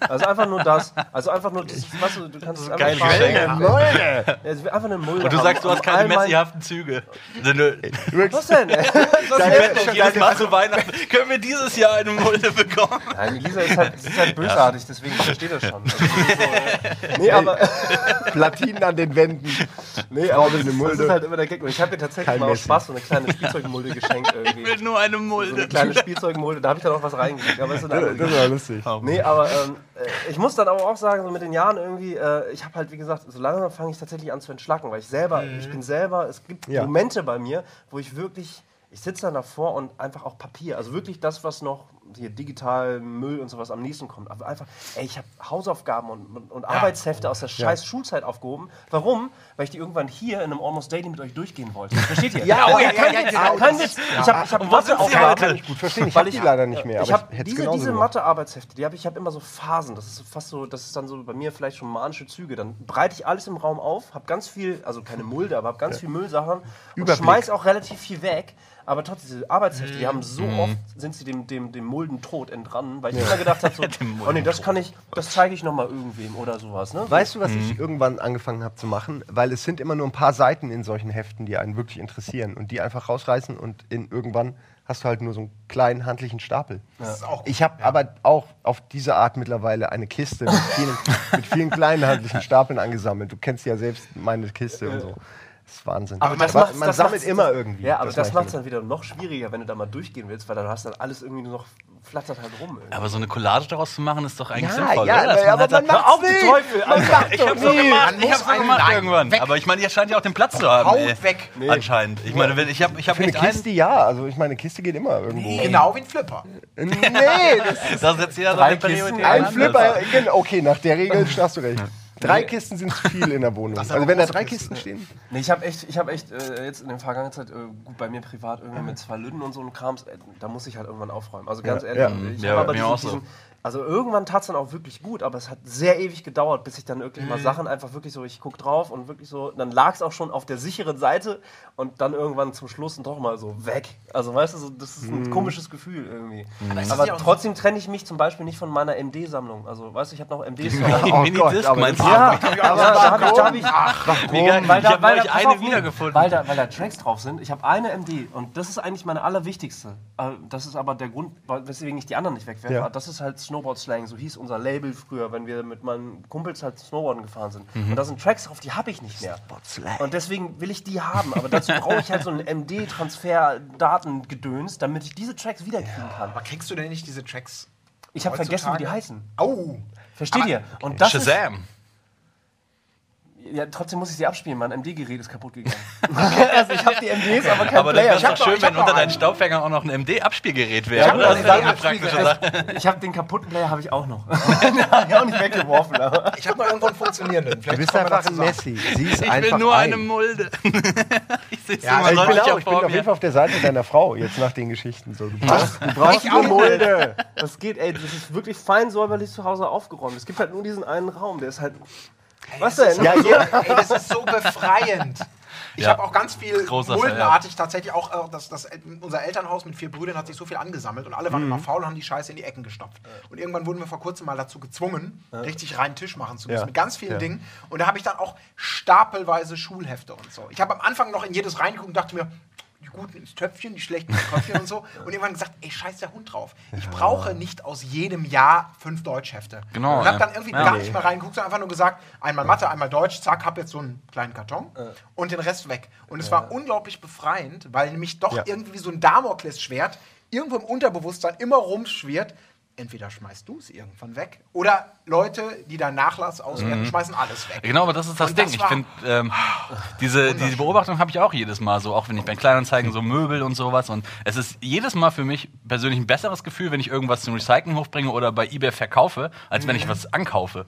A: Also einfach nur das. Also einfach nur, das, weißt du, du kannst es einfach fragen.
C: geschenkt.
B: Leute!
A: Ja, einfach eine Mulde
C: Und du
A: haben.
C: sagst, du hast keine messihaften Züge. Also,
A: Was denn?
C: Jedes Mal zu Weihnachten. Können wir dieses Jahr eine Mulde bekommen?
A: Nein, Elisa ist halt, ist halt bösartig, deswegen ich verstehe das schon. Also, so, äh, nee, aber,
B: Platinen an den Wänden.
A: nee, aber das,
B: eine
A: ist, das
B: Mulde.
A: ist halt immer der Gag. Und ich habe mir tatsächlich
B: Kein
A: mal aus. Spaß so eine kleine Spielzeugmulde geschenkt irgendwie.
C: Ich will nur eine
A: So eine
C: Mulde.
A: kleine Spielzeugmulde, da habe ich dann auch was reingelegt. Aber das ist eine
B: Das war lustig.
A: Nee, aber ähm, äh, ich muss dann aber auch sagen, so mit den Jahren irgendwie, äh, ich habe halt, wie gesagt, so langsam fange ich tatsächlich an zu entschlacken, weil ich selber, ich bin selber, es gibt
B: Ja.
A: Momente bei mir, wo ich wirklich, ich sitze dann davor und einfach auch Papier, also wirklich das, was noch hier digital Müll und sowas am nächsten kommt. Aber einfach, ey, ich habe Hausaufgaben und, und, und Arbeitshefte aus der scheiß Schulzeit aufgehoben. Warum? Weil ich die irgendwann hier in einem Almost Daily mit euch durchgehen wollte. Versteht ihr?
B: Ja, oh ja, ja,
A: Witz,
B: ja,
A: kein Witz. Ich habe ich hab Matheaufgaben.
B: ich gut verstehen. Ich habe die
A: ich-
B: leider nicht mehr.
A: ich
B: aber
A: habe diese, diese. Mathe-Arbeitshefte, die habe ich habe immer so Phasen. Das ist fast so, das ist dann so bei mir vielleicht schon manische Züge. Dann breite ich alles im Raum auf, habe ganz viel, also keine Mulde, aber habe ganz viel Müllsachen und schmeiß auch relativ viel weg. Aber trotzdem, diese Arbeitshefte, die haben so
B: Mhm.
A: oft, sind sie dem, dem, dem Muldentod entrannen, weil ich immer gedacht habe, so, oh nee, das kann ich, das zeige ich nochmal irgendwem oder sowas. Ne?
B: Weißt du, was ich irgendwann angefangen habe zu machen? Weil es sind immer nur ein paar Seiten in solchen Heften, die einen wirklich interessieren und die einfach rausreißen und in irgendwann hast du halt nur so einen kleinen handlichen Stapel.
D: Das ist auch gut.
B: Ich habe aber auch auf diese Art mittlerweile eine Kiste mit vielen, mit vielen kleinen handlichen Stapeln angesammelt. Du kennst ja selbst meine Kiste und so. Das ist Wahnsinn.
A: Aber das
B: man
A: macht's-
B: man
A: das
B: sammelt immer irgendwie.
A: Ja, aber das,
B: ich
A: macht es dann wieder noch schwieriger, wenn du da mal durchgehen willst, weil dann hast du dann alles irgendwie nur noch, flattert halt rum. irgendwie.
C: Aber so eine Collage daraus zu machen, ist doch eigentlich
B: Ja,
C: sinnvoll,
B: ja,
C: oder? Dass
B: aber
C: halt
B: man macht's
C: hör auf,
B: nicht.
C: du Teufel,
B: Man
C: Alter. Ich
B: doch
C: hab's so
B: nie.
C: gemacht,
D: Man
C: ich hab's so
D: einen
C: gemacht
D: Nein,
C: irgendwann.
D: weg.
C: Aber ich meine, ihr scheint ja auch den Platz zu haben.
D: Haut weg.
C: Anscheinend. Ich meine, wenn- ich habe ich hab
B: Für eine
C: nicht einen.
B: Kiste ja, also ich meine, eine Kiste geht immer irgendwo.
D: Genau wie ein Flipper.
B: Nee, das
C: Da setzt jeder
A: Drei
C: seine
B: Ein. Flipper, okay, nach der Regel hast du recht. Drei Kisten sind zu viel in der Wohnung. Also
D: aber
B: wenn da drei
D: Kisten,
B: stehen.
A: Nee, ich habe echt, ich hab echt äh, jetzt in der vergangenen Zeit, äh, gut, bei mir privat irgendwie mit zwei Lüden und so ein Krams, äh, da muss ich halt irgendwann aufräumen. Also ganz
B: Ja,
A: ehrlich,
B: ja.
A: ich
C: Ja,
A: hab
C: bei
A: aber
C: mir
A: diesen,
C: auch so.
A: diesen, also irgendwann tat es dann auch wirklich gut, aber es hat sehr ewig gedauert, bis ich dann wirklich mal Sachen einfach wirklich so, ich guck drauf und wirklich so, dann lag es auch schon auf der sicheren Seite und dann irgendwann zum Schluss doch mal so weg. Also weißt du, so, das ist ein komisches Gefühl irgendwie.
D: ist
A: Aber trotzdem trenne ich mich zum Beispiel nicht von meiner MD-Sammlung. Also weißt du, ich habe noch MDs Hause.
B: Oh
C: Minidisc
B: Gott, aber
C: meinst du?
A: Ja, ja, da habe ich, da hab ich,
C: Wie geil.
A: weil
C: Ich
A: da, weil da,
C: eine wiedergefunden.
A: Weil da, weil da Tracks drauf sind. Ich habe eine MD und das ist eigentlich meine allerwichtigste. Äh, Das ist aber der Grund, weswegen ich die anderen nicht wegwerfe.
B: Ja.
A: Das ist halt Snowboard-Slang, so hieß unser Label früher, wenn wir mit meinen Kumpels halt Snowboarden gefahren sind.
C: Mhm.
A: Und da sind Tracks drauf, die habe ich nicht mehr. Und deswegen will ich die haben. Aber dazu brauche ich halt so einen MD-Transfer-Datengedöns, damit ich diese Tracks wiederkriegen kann.
D: Aber kriegst du denn nicht diese Tracks?
A: Ich habe vergessen, wie die heißen.
D: Au!
A: Versteht
D: Aber-
A: ihr? Und das ist,
C: Shazam.
A: Ja, trotzdem muss ich sie abspielen. Mein MD-Gerät ist kaputt gegangen. also ich habe die MDs, aber kein
C: Aber das
A: Player.
C: wäre
D: Ich hab
C: doch schön, wenn unter deinen
D: einen.
C: Staubfängern auch noch ein MD-Abspielgerät
A: Ja,
C: wäre.
A: aber
C: das ist
A: das
C: dann eine praktische Sache.
A: ich habe den kaputten Player habe ich auch noch. Ich auch nicht weggeworfen. Aber.
D: Ich habe noch irgendwo einen funktionierenden.
B: Du bist einfach ein. Messi. Sie ist
C: Ich
B: einfach
C: will nur
B: ein.
C: eine Mulde. ich sehe
D: Ja,
C: immer
B: Ich
C: so
B: bin, auch, ich bin auf jeden. Fall auf der Seite deiner Frau, jetzt nach den Geschichten. So. Du brauchst, du brauchst eine. Mulde.
A: Das geht, ey, das ist wirklich fein säuberlich zu Hause aufgeräumt. Es gibt halt nur diesen einen Raum, der ist halt. Was denn?
B: Ja, jeder,
D: Ey, das ist so befreiend. Ich
C: Ja.
D: habe auch ganz viel
C: Großer
D: muldenartig tatsächlich auch äh, das, das, unser Elternhaus mit vier Brüdern hat sich so viel angesammelt und alle waren
B: Mhm.
D: immer faul und haben die Scheiße in die Ecken gestopft. Und irgendwann wurden wir vor kurzem mal dazu gezwungen, richtig reinen Tisch machen zu müssen
B: Ja.
D: mit ganz vielen
B: Ja.
D: Dingen. Und da habe ich dann auch stapelweise Schulhefte und so. Ich habe am Anfang noch in jedes reingeguckt und dachte mir, guten ins Töpfchen, die schlechten ins Köpfchen und so. Und irgendwann gesagt, ey, scheiß der Hund drauf. Ich brauche nicht aus jedem Jahr fünf Deutschhefte.
C: Genau,
D: Und habe
C: ja.
D: dann irgendwie
C: Ja.
D: gar nicht mehr reingeguckt, sondern einfach nur gesagt, einmal Mathe, einmal Deutsch, zack, hab jetzt so einen kleinen Karton und den Rest weg. Und es war unglaublich befreiend, weil nämlich doch
B: Ja.
D: irgendwie so ein Damoklesschwert irgendwo im Unterbewusstsein immer rumschwirrt. Entweder schmeißt du es irgendwann weg oder Leute, die deinen Nachlass auswerten, schmeißen alles weg.
C: Genau, aber das ist das
D: Und
C: Ding.
D: das
C: ich finde, ähm, diese, diese Beobachtung habe ich auch jedes Mal so, auch wenn ich bei Kleinanzeigen so Möbel und sowas. Und es ist jedes Mal für mich persönlich ein besseres Gefühl, wenn ich irgendwas zum Recyceln hochbringe oder bei eBay verkaufe, als wenn ich was ankaufe.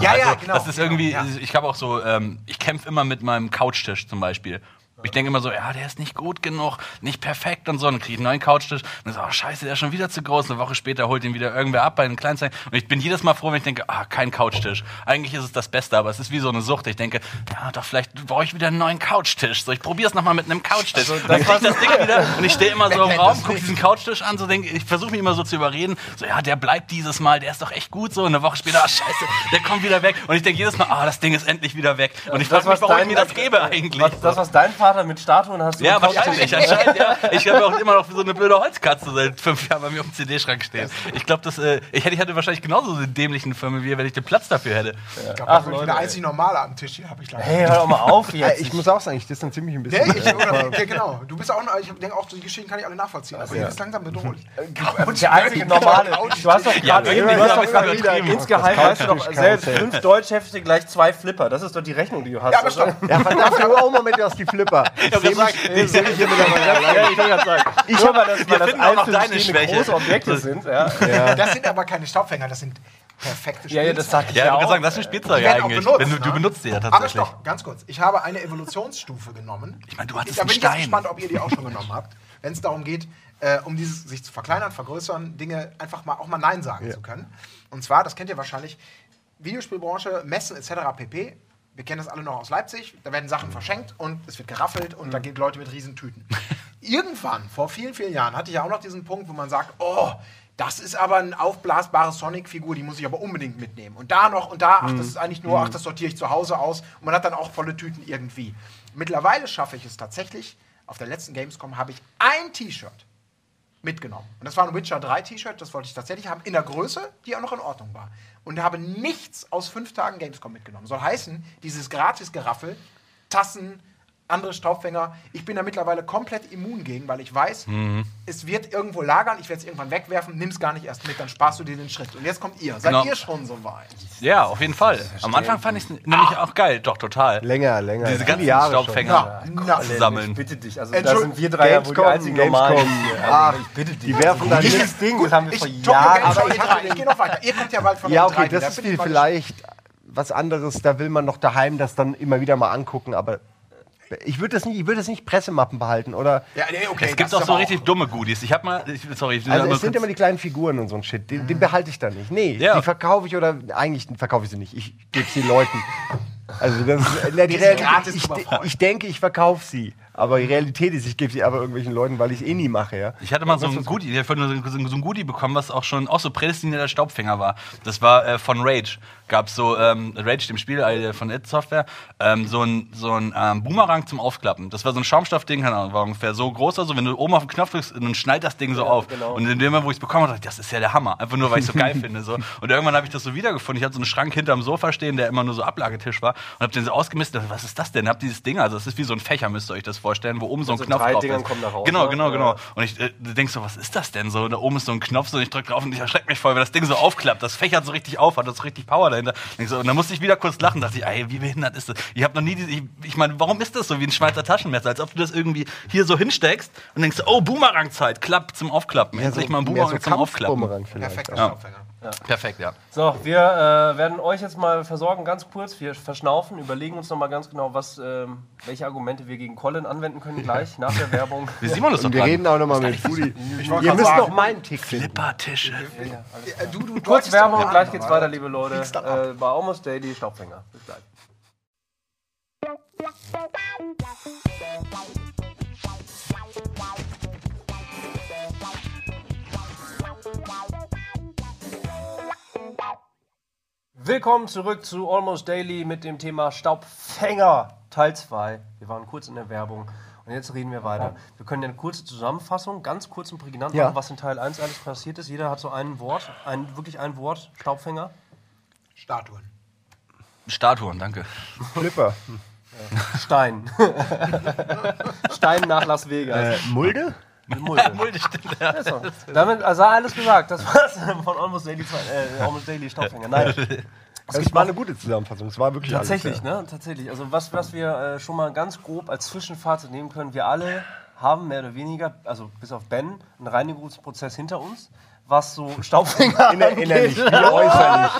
D: Ja, ja,
C: Also,
D: genau.
C: Das ist irgendwie,
D: Ja.
C: ich habe auch so, ähm, ich kämpfe immer mit meinem Couchtisch zum Beispiel. Ich denke immer so, ja, der ist nicht gut genug, nicht perfekt und so. Und dann kriege ich einen neuen Couchtisch. Und dann so, oh, scheiße, der ist schon wieder zu groß. Eine Woche später holt ihn wieder irgendwer ab bei den Kleinzeigen. Und ich bin jedes Mal froh, wenn ich denke, ah, kein Couchtisch. Eigentlich ist es das Beste, aber es ist wie so eine Sucht. Ich denke, ja, doch, vielleicht brauche ich wieder einen neuen Couchtisch. So, ich probiere es nochmal mit einem Couchtisch.
A: Also,
C: dann kriege ich das Ding wieder und ich stehe immer so im Raum, gucke diesen Couchtisch an, so denke, ich versuche mich immer so zu überreden. So, ja, der bleibt dieses Mal, der ist doch echt gut so. Und eine Woche später, ah, scheiße, der kommt wieder weg. Und ich denke jedes Mal, ah, das Ding ist endlich wieder weg. Und ich frage mich, warum ich mir das gebe eigentlich.
A: Was, das, was dein Vater mit Statuen hast du
C: Ja,
A: im
C: wahrscheinlich. Anscheinend, ja. Ich habe auch immer noch so eine blöde Holzkatze seit fünf Jahren bei mir auf dem CD-Schrank stehen. Ich glaube, das, äh, ich, hätte, ich wahrscheinlich genauso so einen dämlichen Familie, wenn ich den Platz dafür hätte.
D: Ich glaube, bin ich
A: Leute,
D: der
A: ey.
D: einzig Normale am Tisch hier, habe ich leider.
A: Hey, hör doch mal auf
B: Ja,
A: jetzt.
B: ich muss auch sagen, ich distanziere mich ein bisschen.
D: Nee, ich, oder, ja, genau. Du bist auch, ich denke auch, die Geschichten kann ich alle nachvollziehen. Aber ihr bist langsam bedrohlich.
A: der einzige normale. Du hast doch
C: Ja,
A: gerade
C: irgendwie
A: du hast doch gerade
C: übertrieben.
A: insgeheim weißt du doch selbst fünf Deutschhefte gleich zwei Flipper. Das ist doch die Rechnung, die du hast.
D: Ja, aber
A: Also-
D: stopp.
B: Ja, verdammt, hör auch mal mit aus die Flipper. Ich sehe mich, ich seh mich hier wieder mal
A: Ja, ich will gerade sagen. Ich Nur weil das, weil das
C: finden auch noch
A: einzelne
C: deine Schwäche.
A: große Objekte sind. Ja,
D: Das sind aber keine Staubfänger, das sind perfekte
A: ja, ja das sag ich
C: Ja,
A: ja,
C: ich würde
A: auch.
C: sagen, das Spielzeuge
D: Die werden auch
C: eigentlich.
D: benutzt,
C: wenn du, du
D: ne?
C: benutzt die ja
D: Aber
C: tatsächlich.
D: stopp, ganz kurz. Ich habe eine Evolutionsstufe genommen.
C: Ich meine, du hattest
D: da
C: einen
D: bin ich jetzt
C: Stein.
D: gespannt, ob ihr die auch schon genommen habt. Wenn es darum geht, äh, um dieses sich zu verkleinern, vergrößern, Dinge einfach mal auch mal Nein sagen zu können. Und zwar, das kennt ihr wahrscheinlich, Videospielbranche, Messen etc. pp. Wir kennen das alle noch aus Leipzig. Da werden Sachen verschenkt und es wird geraffelt und da gehen Leute mit riesen Tüten. Irgendwann, vor vielen, vielen Jahren, hatte ich ja auch noch diesen Punkt, wo man sagt, oh, das ist aber eine aufblasbare Sonic-Figur, die muss ich aber unbedingt mitnehmen. Und da noch und da, ach, das ist eigentlich nur, ach, das sortiere ich zu Hause aus. Und man hat dann auch volle Tüten irgendwie. Mittlerweile schaffe ich es tatsächlich, auf der letzten Gamescom habe ich ein T-Shirt mitgenommen. Und das war ein Witcher 3 T-Shirt, das wollte ich tatsächlich haben, in der Größe, die auch noch in Ordnung war. Und habe nichts aus fünf Tagen Gamescom mitgenommen. Soll heißen, dieses Gratis-Geraffel, Tassen, andere Staubfänger, ich bin da mittlerweile komplett immun gegen, weil ich weiß, es wird irgendwo lagern, ich werde es irgendwann wegwerfen, nimm es gar nicht erst mit, dann sparst du dir den Schritt. Und jetzt kommt ihr. Seid
C: Genau.
D: ihr schon so weit?
C: Ja, auf jeden Fall. Am Anfang fand ich es nämlich auch geil. Doch, total.
B: Länger, länger.
C: Diese ganzen
B: Jahre schon.
C: Staubfänger
D: Na,
C: sammeln.
A: Ich bitte dich. Also da sind wir drei ja wohl die
B: Gamescom,
A: einzigen normalen.
B: Ach,
A: Also, ich bitte dich.
B: die werfen dann
A: Dieses Ding, das haben wir
D: Ich,
A: vor Jahren.
B: Aber ich
D: E3,
B: hatte
D: ich gehe noch weiter. Ihr kommt ja bald von
B: Ja, okay,
D: E3 wieder.
B: das ist vielleicht was anderes. Da will man noch daheim das dann immer wieder mal angucken, aber ich würde das nicht, ich würde das nicht Pressemappen behalten oder.
D: Ja, nee, okay.
C: Es gibt auch so richtig dumme Goodies. Ich hab mal, ich, sorry, ich
B: Also es sind immer die kleinen Figuren und so ein Shit. Den, den behalte ich dann nicht. Nee,
C: Ja.
B: die verkaufe ich oder eigentlich verkaufe ich sie nicht. Ich gebe sie Leuten. Also das ist, na, die Realität,
D: gratis
B: ich, ich denke, ich verkaufe sie. Aber die Realität ist, ich gebe sie aber irgendwelchen Leuten, weil ich es eh nie mache, ja.
C: Ich hatte mal so ein Goodie, ich hab so ein so ein Goodie bekommen, was auch schon auch so prädestinierter Staubfänger war. Das war äh, von Rage. Gab so ähm, Rage, dem Spiel äh, von It Software, ähm, so ein, so ein ähm, Boomerang zum Aufklappen. Das war so ein Schaumstoffding, keine Ahnung, war ungefähr so groß. Also wenn du oben auf den Knopf drückst, dann schnallt das Ding so auf.
A: genau.
C: Und in dem Moment, wo ich es bekommen habe, dachte ich, das ist ja der Hammer. Einfach nur, weil ich es so geil finde. So. Und irgendwann habe ich das so wiedergefunden. Ich hatte so einen Schrank hinterm Sofa stehen, der immer nur so Ablagetisch war. Und habe den so ausgemistet. Was ist das denn? Hab dieses Ding, also das ist wie so ein Fächer, müsst ihr euch das vorstellen, wo oben so ein
A: so
C: Knopf
A: drei
C: drauf
A: Dingern
C: ist.
A: kommen da raus,
C: genau,
A: ne?
C: genau,
A: Ja.
C: genau. Und ich äh, du denkst so, was ist das denn so? Und da oben ist so ein Knopf, so und ich drück drauf und ich erschrecke mich voll, weil das Ding so aufklappt. Das fächert so richtig auf, hat das so richtig Power dahinter. Und, ich so, und dann musste ich wieder kurz lachen, dachte ich, ey, wie behindert ist das? Ich habe noch nie diese, ich, ich meine, warum ist das so wie ein Schweizer Taschenmesser? Als ob du das irgendwie hier so hinsteckst und denkst, oh, Boomerang-Zeit, klapp zum Aufklappen. Endlich mal ein
B: mehr
C: Boomerang zum Aufklappen.
B: Kampfbumerang vielleicht.
D: Perfekter
C: Ja. Perfekt, ja.
A: So, wir äh, werden euch jetzt mal versorgen, ganz kurz. Wir verschnaufen, überlegen uns noch mal ganz genau, was, ähm, welche Argumente wir gegen Colin anwenden können gleich nach der Werbung.
C: Wie Simon ist doch
B: Und wir
C: dran.
B: reden auch nochmal mit Fudi. Ihr müsst
D: sagen,
B: noch meinen Tick finden.
C: Flippertische.
D: äh, du, du
A: Kurz Werbung,
D: doch
A: gleich geht's weiter, liebe Leute. Äh, bei Almost Daily Staubfänger. Bis gleich. Willkommen zurück zu Almost Daily mit dem Thema Staubfänger Teil 2. Wir waren kurz in der Werbung und jetzt reden wir weiter. Wir können ja eine kurze Zusammenfassung, ganz kurz und prägnant
B: Ja.
A: machen, was in Teil 1 alles passiert ist. Jeder hat so ein Wort, ein, wirklich ein Wort, Staubfänger.
D: Statuen.
C: Statuen, danke.
B: Flipper.
A: Stein. Stein nach Las Vegas.
B: Äh, Mulde?
A: Mulde.
C: Mulde stimmt, ja.
A: So. Damit also alles gesagt. Das war's von Almost Daily, äh, Almost Daily Staubfänger. Nein.
B: Das war eine gute Zusammenfassung. Es war wirklich
A: Tatsächlich,
B: alles,
A: ne? Tatsächlich. Also was, was wir äh, schon mal ganz grob als Zwischenfazit nehmen können, wir alle haben mehr oder weniger, also bis auf Ben, einen Reinigungsprozess hinter uns, was so Staubfänger
B: ja. Inner, innerlich, äußerlich.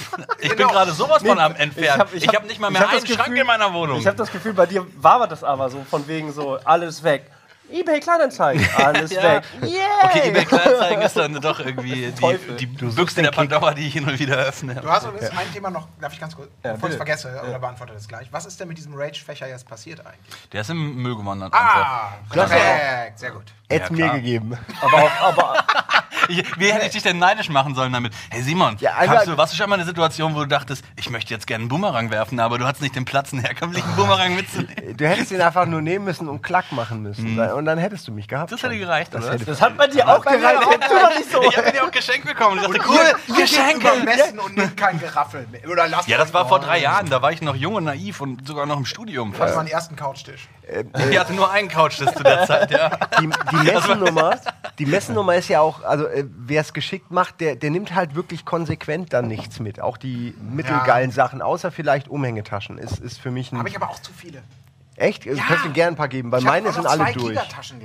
C: Ich bin gerade sowas von am Entfernen.
A: ich hab- Ich hab-
C: habe nicht mal mehr
A: hab
C: einen Schrank
A: Gefühl-
C: in meiner Wohnung.
A: Ich habe das Gefühl, bei dir war das aber so, von wegen so, alles weg. Ebay Kleinanzeigen, alles
C: Ja.
A: weg. Yeah!
C: Okay, eBay Kleinanzeigen ist dann doch irgendwie die, die Büchse der Pandora, die ich hin und wieder öffne.
D: Du hast übrigens ein Thema noch, darf ich ganz kurz, bevor ich es vergesse, oder beantworte das gleich. Was ist denn mit diesem Rage-Fächer jetzt passiert eigentlich?
C: Der ist im Müll gewandert.
D: Ah, perfekt, sehr gut.
B: Hätte
C: Ja,
B: mir gegeben.
A: Aber auch, aber,
C: Ich, wie hätte ich dich denn neidisch machen sollen damit? Hey Simon,
B: Ja,
C: hast du, warst du schon mal in einer Situation, wo du dachtest, ich möchte jetzt gerne einen Boomerang werfen, aber du hattest nicht den Platz, einen herkömmlichen Boomerang mitzunehmen?
B: Du hättest ihn einfach nur nehmen müssen und klack machen müssen. Und dann hättest du mich gehabt.
C: Das hätte gereicht,
B: Das
C: oder?
B: hätte-
A: das hat bei dir auch gereicht. Tu doch nicht so.
C: Ich habe ja auch geschenkt bekommen. Ich dachte, cool, Geschenke.
D: Messen und nimmt kein Geraffel mehr. Oder lasst
C: Ja, das war vor drei Jahren. Da war ich noch jung und naiv und sogar noch im Studium.
D: Das war mein ersten Couchtisch.
C: Ich hatte nur einen Couchtisch zu der Zeit, ja.
B: die, die Messennummer, die Messennummer ist ja auch, also äh, wer es geschickt macht, der, der nimmt halt wirklich konsequent dann nichts mit. Auch die mittelgeilen Sachen, außer vielleicht Umhängetaschen, ist, ist für mich ein.
D: Habe ich aber auch zu viele.
B: Echt? Du
D: Ja.
B: kannst du gerne ein paar geben, weil
D: Ich
B: meine sind alle
D: zwei
B: durch.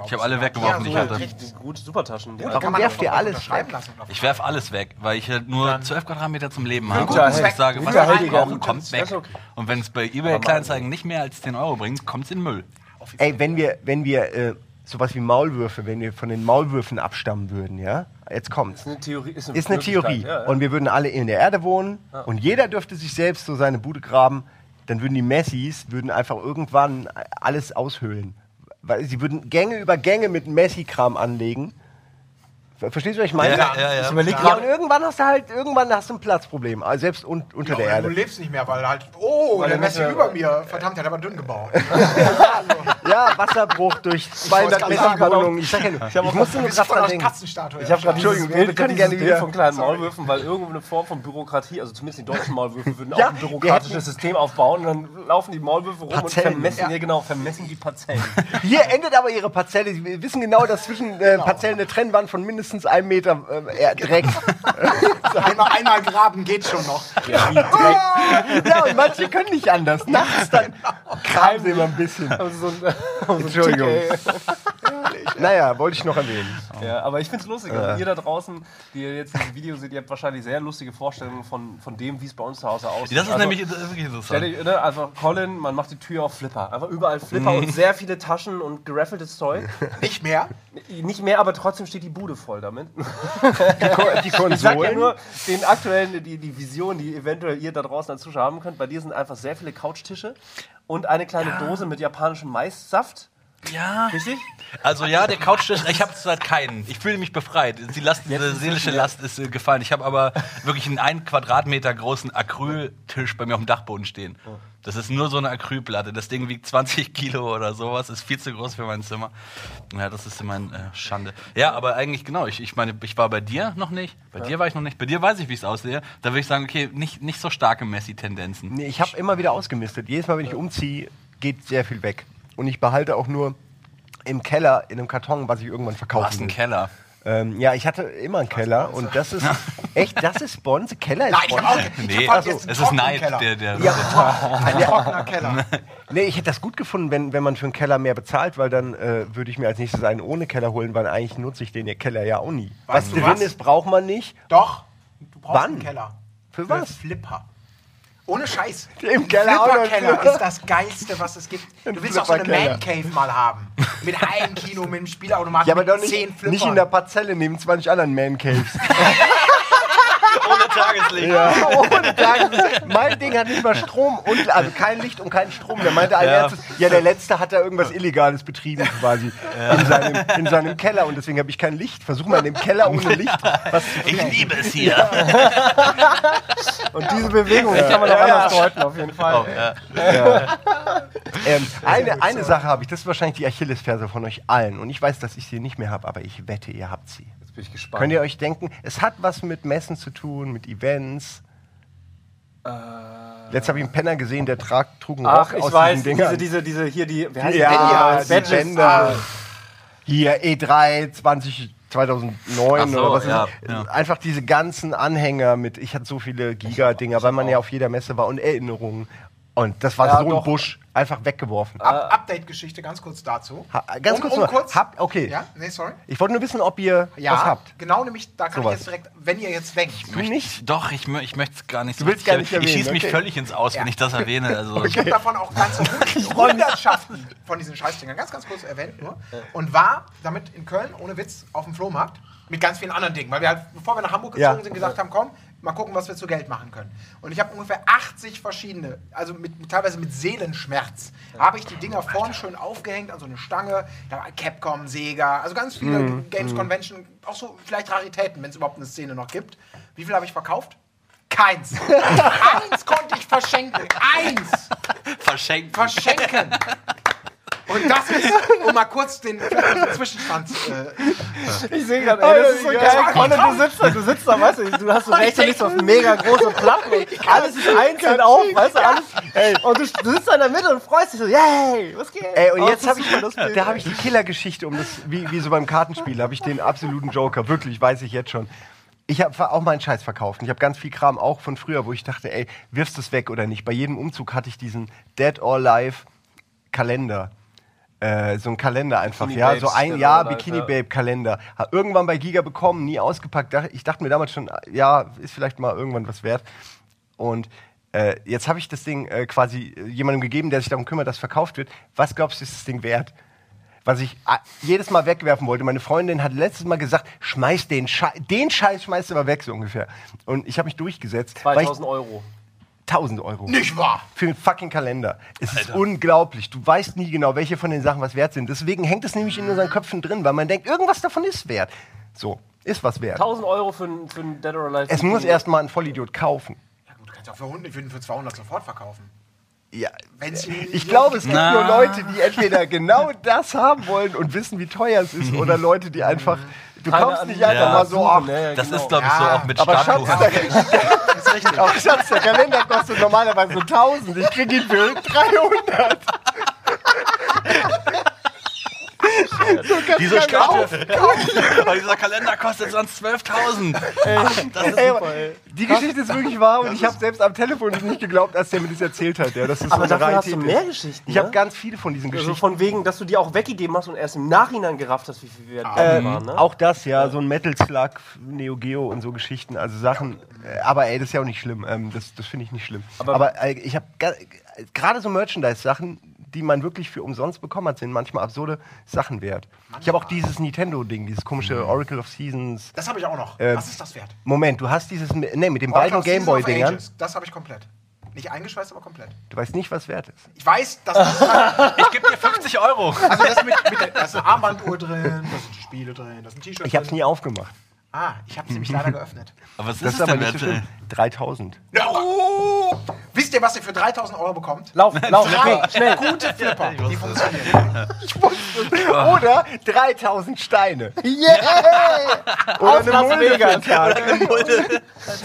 C: Ich habe alle weggeworfen, ich
D: so
C: hatte.
A: Richtig gute Supertaschen.
D: Kann man
B: werft
D: auch
B: alles weg?
D: lassen.
C: Ich werf alles weg, weil ich halt nur 12 Quadratmeter zum Leben habe. Und ich sage, was ich brauche, kommt weg.
A: okay.
C: Und wenn es bei eBay Kleinanzeigen nicht mehr als 10 Euro bringt, kommt es in den Müll.
B: Ey, wenn wir, wenn wir äh, sowas wie Maulwürfe, wenn wir von den Maulwürfen abstammen würden, ja? Jetzt kommt's.
A: ist eine Theorie. Ist eine,
B: Ist eine Theorie.
A: Ja, ja.
B: Und wir würden alle in der Erde wohnen und jeder dürfte sich selbst so seine Bude graben. Dann würden die Messis würden einfach irgendwann alles aushöhlen. Weil sie würden Gänge über Gänge mit Messi-Kram anlegen. Ver- Verstehst du, was ich meine?
C: ja, ja.
A: Ich überlege
B: Ja, und irgendwann hast du halt, irgendwann hast du ein Platzproblem. Also selbst un unter der
D: Ja, du
B: Erde.
D: lebst nicht mehr, weil halt, oh,
A: Weil
D: der
A: der
D: Messi
A: Messi-
D: über mir, verdammt, der hat aber dünn gebaut.
B: Ja, Wasserbruch durch 200
D: wollte gerade sagen,
B: Messi-Wohnungen. Ich, ja nur, ich, musste nur gerade dran denken.
D: Katzenstatue.
A: Ich habe gerade
B: Entschuldigung, wir können gerne wieder-
A: von kleinen. Maulwürfen, weil irgendeine Form von Bürokratie, also zumindest die deutschen Maulwürfe, würden
B: Ja,
A: auch ein bürokratisches
B: wir
A: System aufbauen und dann laufen die Maulwürfe rum und vermessen,
D: Ja.
A: ja. genau, vermessen die Parzellen.
B: Hier endet aber ihre Parzelle. Sie wissen genau, dass zwischen äh, Parzellen eine Trennwand von mindestens einem Meter äh, Dreck.
D: Einmal, einmal graben geht schon noch.
B: ja, und manche können nicht anders. Nachts dann graben sie immer ein bisschen.
A: Also so ein, so ein
B: Entschuldigung. Naja, wollte ich noch erwähnen.
A: Ja, aber ich finde es lustig. Also ihr da draußen, die ihr jetzt dieses Video seht, ihr habt wahrscheinlich sehr lustige Vorstellungen von, von dem, wie es bei uns zu Hause aussieht.
C: Das ist
A: also,
C: nämlich das ist wirklich interessant.
A: dich, ne, einfach Colin, man macht die Tür auf Flipper. Einfach überall Flipper und sehr viele Taschen und geraffeltes Zeug.
D: Nicht mehr.
A: Nicht mehr, aber trotzdem steht die Bude voll damit.
B: Die, Ko die
A: Ich sag ja
B: Konsolen.
A: nur, den aktuellen, die, die Vision, die eventuell ihr da draußen als Zuschauer haben könnt, bei dir sind einfach sehr viele Couchtische und eine kleine Dose mit japanischem Maissaft
C: Ja.
A: Richtig?
C: Also ja, der Couchtisch, ich habe zurzeit keinen. Ich fühle mich befreit. Die Last, diese seelische Last ist äh, gefallen. Ich habe aber wirklich einen ein Quadratmeter großen Acryltisch bei mir auf dem Dachboden stehen. Das ist nur so eine Acrylplatte. Das Ding wiegt 20 Kilo oder sowas. Ist viel zu groß für mein Zimmer. Ja, das ist immer eine äh, Schande. Ja, aber eigentlich genau. Ich, ich meine, ich war bei dir noch nicht. Bei dir war ich noch nicht. Bei dir weiß ich, wie es aussehe. Da würde ich sagen, okay, nicht, nicht so starke Messi-Tendenzen.
B: Nee, ich habe immer wieder ausgemistet. Jedes Mal, wenn ich umziehe, geht sehr viel weg. Und ich behalte auch nur im Keller in einem Karton, was ich irgendwann
C: Du
B: verkaufen
C: hast einen
B: will.
C: Keller.
B: Ähm, ja, ich hatte immer einen Keller und das ist echt, das ist Bonze. Keller ist
D: Nein, ich
B: Bonze.
D: auch ich
C: Nee,
D: hab
C: also,
D: jetzt einen
C: es ist Neid,
D: Trockenkeller.
C: der, der,
B: Ja,
D: Ein trockener Keller.
B: nee, ich hätte das gut gefunden, wenn, wenn man für einen Keller mehr bezahlt, weil dann äh, würde ich mir als nächstes einen ohne Keller holen, weil eigentlich nutze ich den Keller ja auch nie.
D: Weißt
B: was
D: du
B: drin
D: was?
B: ist, braucht man nicht.
D: Doch, du brauchst
B: Wann?
D: einen Keller.
B: Für was?
D: Flipper. Ohne Scheiß.
B: Im Keller
D: Flipperkeller
B: Flipper.
D: ist das Geilste, was es gibt. Du willst auch so eine. Man Cave mal haben. Mit Heimkino, mit einem Spielautomaten,
B: Ja, aber doch nicht, nicht in der Parzelle neben 20 anderen Man Caves.
C: Tageslicht.
B: Ja, ohne Tages- Mein Ding hat nicht mal Strom und also kein Licht und kein Strom. Der meinte ein
C: Ja.
B: erstes, ja, der letzte hat da irgendwas Illegales betrieben quasi in, seinem, in seinem Keller und deswegen habe ich kein Licht. Versuch mal in dem Keller ohne Licht was zu
C: Ich
B: kriegen.
C: liebe es hier.
A: Und diese Bewegung die kann man auch anders deuten, auf jeden Fall.
C: Oh, ja.
B: Ähm, eine, eine Sache habe ich, das ist wahrscheinlich die Achillesferse von euch allen und ich weiß, dass ich sie nicht mehr habe, aber ich wette, ihr habt sie.
A: Bin ich gespannt.
B: Könnt ihr euch denken, es hat was mit Messen zu tun, mit Events. Letzt habe ich einen Penner gesehen, der trag, trug einen
A: Ach,
B: Rock
A: ich
B: aus
A: weiß,
B: diesen
A: diese,
B: Dingern.
A: diese, diese, hier, die, wie heißt
B: Ja,
A: die?
B: die
A: Badges.
B: Bänder. Hier E3 20, 2009
C: Ach so,
B: oder was
C: ja,
B: ist
C: ja.
B: Einfach diese ganzen Anhänger mit, ich hatte so viele Giga-Dinger, weil man ja auf jeder Messe war und Erinnerungen. Und das war
A: Ja,
B: so ein
A: doch.
B: Busch, einfach weggeworfen.
D: Up Update-Geschichte, ganz kurz dazu.
B: Ha- ganz kurz nur, habt- okay.
D: Ja, nee, sorry.
B: Ich wollte nur wissen, ob ihr
D: Ja,
B: was habt.
D: genau, nämlich, da kann
B: Sowas.
D: ich jetzt direkt, wenn ihr jetzt wenkt.
B: Du nicht?
C: Doch, ich, ich möchte es gar nicht
B: Du willst gar nicht
C: Ich
B: erwähnen,
C: schieße mich
B: okay.
C: völlig ins Aus, wenn
D: Ja.
C: ich das erwähne. Also,
D: Ich habe davon auch ganze Hundertschaften von diesen Scheißdingern, ganz, ganz kurz erwähnt nur. Und war damit in Köln, ohne Witz, auf dem Flohmarkt mit ganz vielen anderen Dingen. Weil wir halt, bevor wir nach Hamburg gezogen
B: Ja.
D: sind, gesagt haben, komm, mal gucken, was wir zu Geld machen können. Und ich habe ungefähr 80 verschiedene, also mit, teilweise mit Seelenschmerz, habe ich die Dinger vorn schön aufgehängt an so eine Stange. Da war Capcom, Sega, also ganz viele
B: Mhm.
D: Games Convention, auch so vielleicht Raritäten, wenn es überhaupt eine Szene noch gibt. Wie viel habe ich verkauft? Keins. Eins konnte ich verschenken. Eins
C: verschenkt.
D: verschenken. Und das ist, um mal kurz den Zwischenstand. Äh,
A: Ich sehe gerade, ey, das ist so geil.
D: toll.
A: du sitzt da, du sitzt da, weißt du, du hast so rechts und links auf mega große Platten und alles ist einzeln auf, weißt du, alles. Ey, und du, du sitzt da in der Mitte und freust dich so, yay, was geht?
B: Ey, und
A: Oh,
B: jetzt
A: das
B: habe ich,
A: Bild,
B: da habe ich die Killergeschichte um das, wie, wie so beim Kartenspiel, habe ich den absoluten Joker, wirklich, weiß ich jetzt schon. Ich habe auch meinen Scheiß verkauft. Und Ich habe ganz viel Kram auch von früher, wo ich dachte, ey, wirfst du es weg oder nicht? Bei jedem Umzug hatte ich diesen Dead or Alive Kalender. Äh, so ein Kalender einfach,
A: Bikini
B: ja,
A: Babes,
B: so ein
A: Dead
B: Jahr Bikini. Babe Kalender. Hab irgendwann bei Giga bekommen, nie ausgepackt. Ich dachte mir damals schon, ja, ist vielleicht mal irgendwann was wert. Und äh, jetzt habe ich das Ding äh, quasi äh, jemandem gegeben, der sich darum kümmert, dass verkauft wird. Was glaubst du, ist das Ding wert? Was ich äh, jedes Mal wegwerfen wollte. Meine Freundin hat letztes Mal gesagt, schmeiß den Scheiß, den Scheiß schmeißt du mal weg, so ungefähr. Und ich habe mich durchgesetzt. weil ich-
A: 2000 Euro.
B: 1000 Euro.
D: nicht wahr?
B: Für einen fucking Kalender. Es ist
C: Alter.
B: unglaublich. Du weißt nie genau, welche von den Sachen was wert sind. Deswegen hängt es nämlich in unseren Köpfen drin, weil man denkt, irgendwas davon ist wert. So, ist was wert.
A: 1000 Euro für ein, für ein Dead or Alive.
B: Es muss erstmal ein Vollidiot kaufen.
D: Ja, gut, du kannst auch für, 100, für, für 200 sofort verkaufen.
B: Ja,
D: Wenn's
B: ich glaube, es gibt
C: Na.
B: nur Leute, die entweder genau das haben wollen und wissen, wie teuer es ist, oder Leute, die einfach. Du
A: Keine
B: kommst nicht einfach
C: Ja,
B: mal so, ach,
A: ne,
C: Das
A: genau.
C: ist, glaube ich, so
D: Ja,
C: auch mit
B: aber Schatz,
C: Statuen.
B: der, ist richtig. Auch Schatz, der Kalender kostet normalerweise so 1000. Ich kriege ihn für 300. so kannst
C: Diese Statue. Aber dieser Kalender kostet sonst 12.000. Das ist
B: Ey,
C: super, ey.
B: Die Geschichte ist wirklich wahr und ich habe selbst am Telefon nicht geglaubt, als der mir das erzählt hat. Ja, das
A: Aber
B: so
A: dafür hast du mehr
B: ist.
A: Geschichten.
B: Ich habe
A: ne?
B: ganz viele von diesen
A: Also
B: Geschichten.
A: von wegen, dass du die auch weggegeben hast und erst im Nachhinein gerafft hast, wie viel die
B: Ähm,
A: waren. Ne?
B: Auch das, ja, so ein Metal Slug, Neo Geo und so Geschichten, also Sachen. Äh, aber ey, das ist ja auch nicht schlimm. Ähm, das das finde ich nicht schlimm.
A: Aber-
B: Aber, äh, ich habe gerade so Merchandise-Sachen, die man wirklich für umsonst bekommen hat, sind manchmal absurde Sachen wert. Ich habe auch dieses Nintendo-Ding, dieses komische Oracle of Seasons.
D: Das habe ich auch noch.
B: Äh,
D: Was ist das wert?
B: Moment, du hast dieses, ne, mit den
D: Oracle
B: beiden Gameboy-Dingern.
D: Das habe ich komplett. Nicht eingeschweißt, aber komplett.
B: Du weißt nicht, was wert ist.
D: Ich weiß, dass das halt,
C: Ich gebe dir 50 Euro.
D: also das mit, mit der, da ist eine Armbanduhr drin, da sind die Spiele drin, da ist ein T-Shirt
B: Ich habe es nie aufgemacht.
D: Ah, ich habe es nämlich leider geöffnet.
C: Aber was
B: Das
C: ist
B: ist
C: es
B: aber
C: denn
B: nicht so
C: wert?
B: schlimm. 3000.
D: Ja, oh! Wisst ihr, was ihr für 3000 Euro bekommt?
A: Lauf, lauf,
D: Drei
A: schnell.
D: gute Flipper,
C: ich
D: die
C: wusste es.
D: funktionieren.
B: Ich wusste es. Oder 3000 Steine. Yeah! Oder eine Mulde den Tag.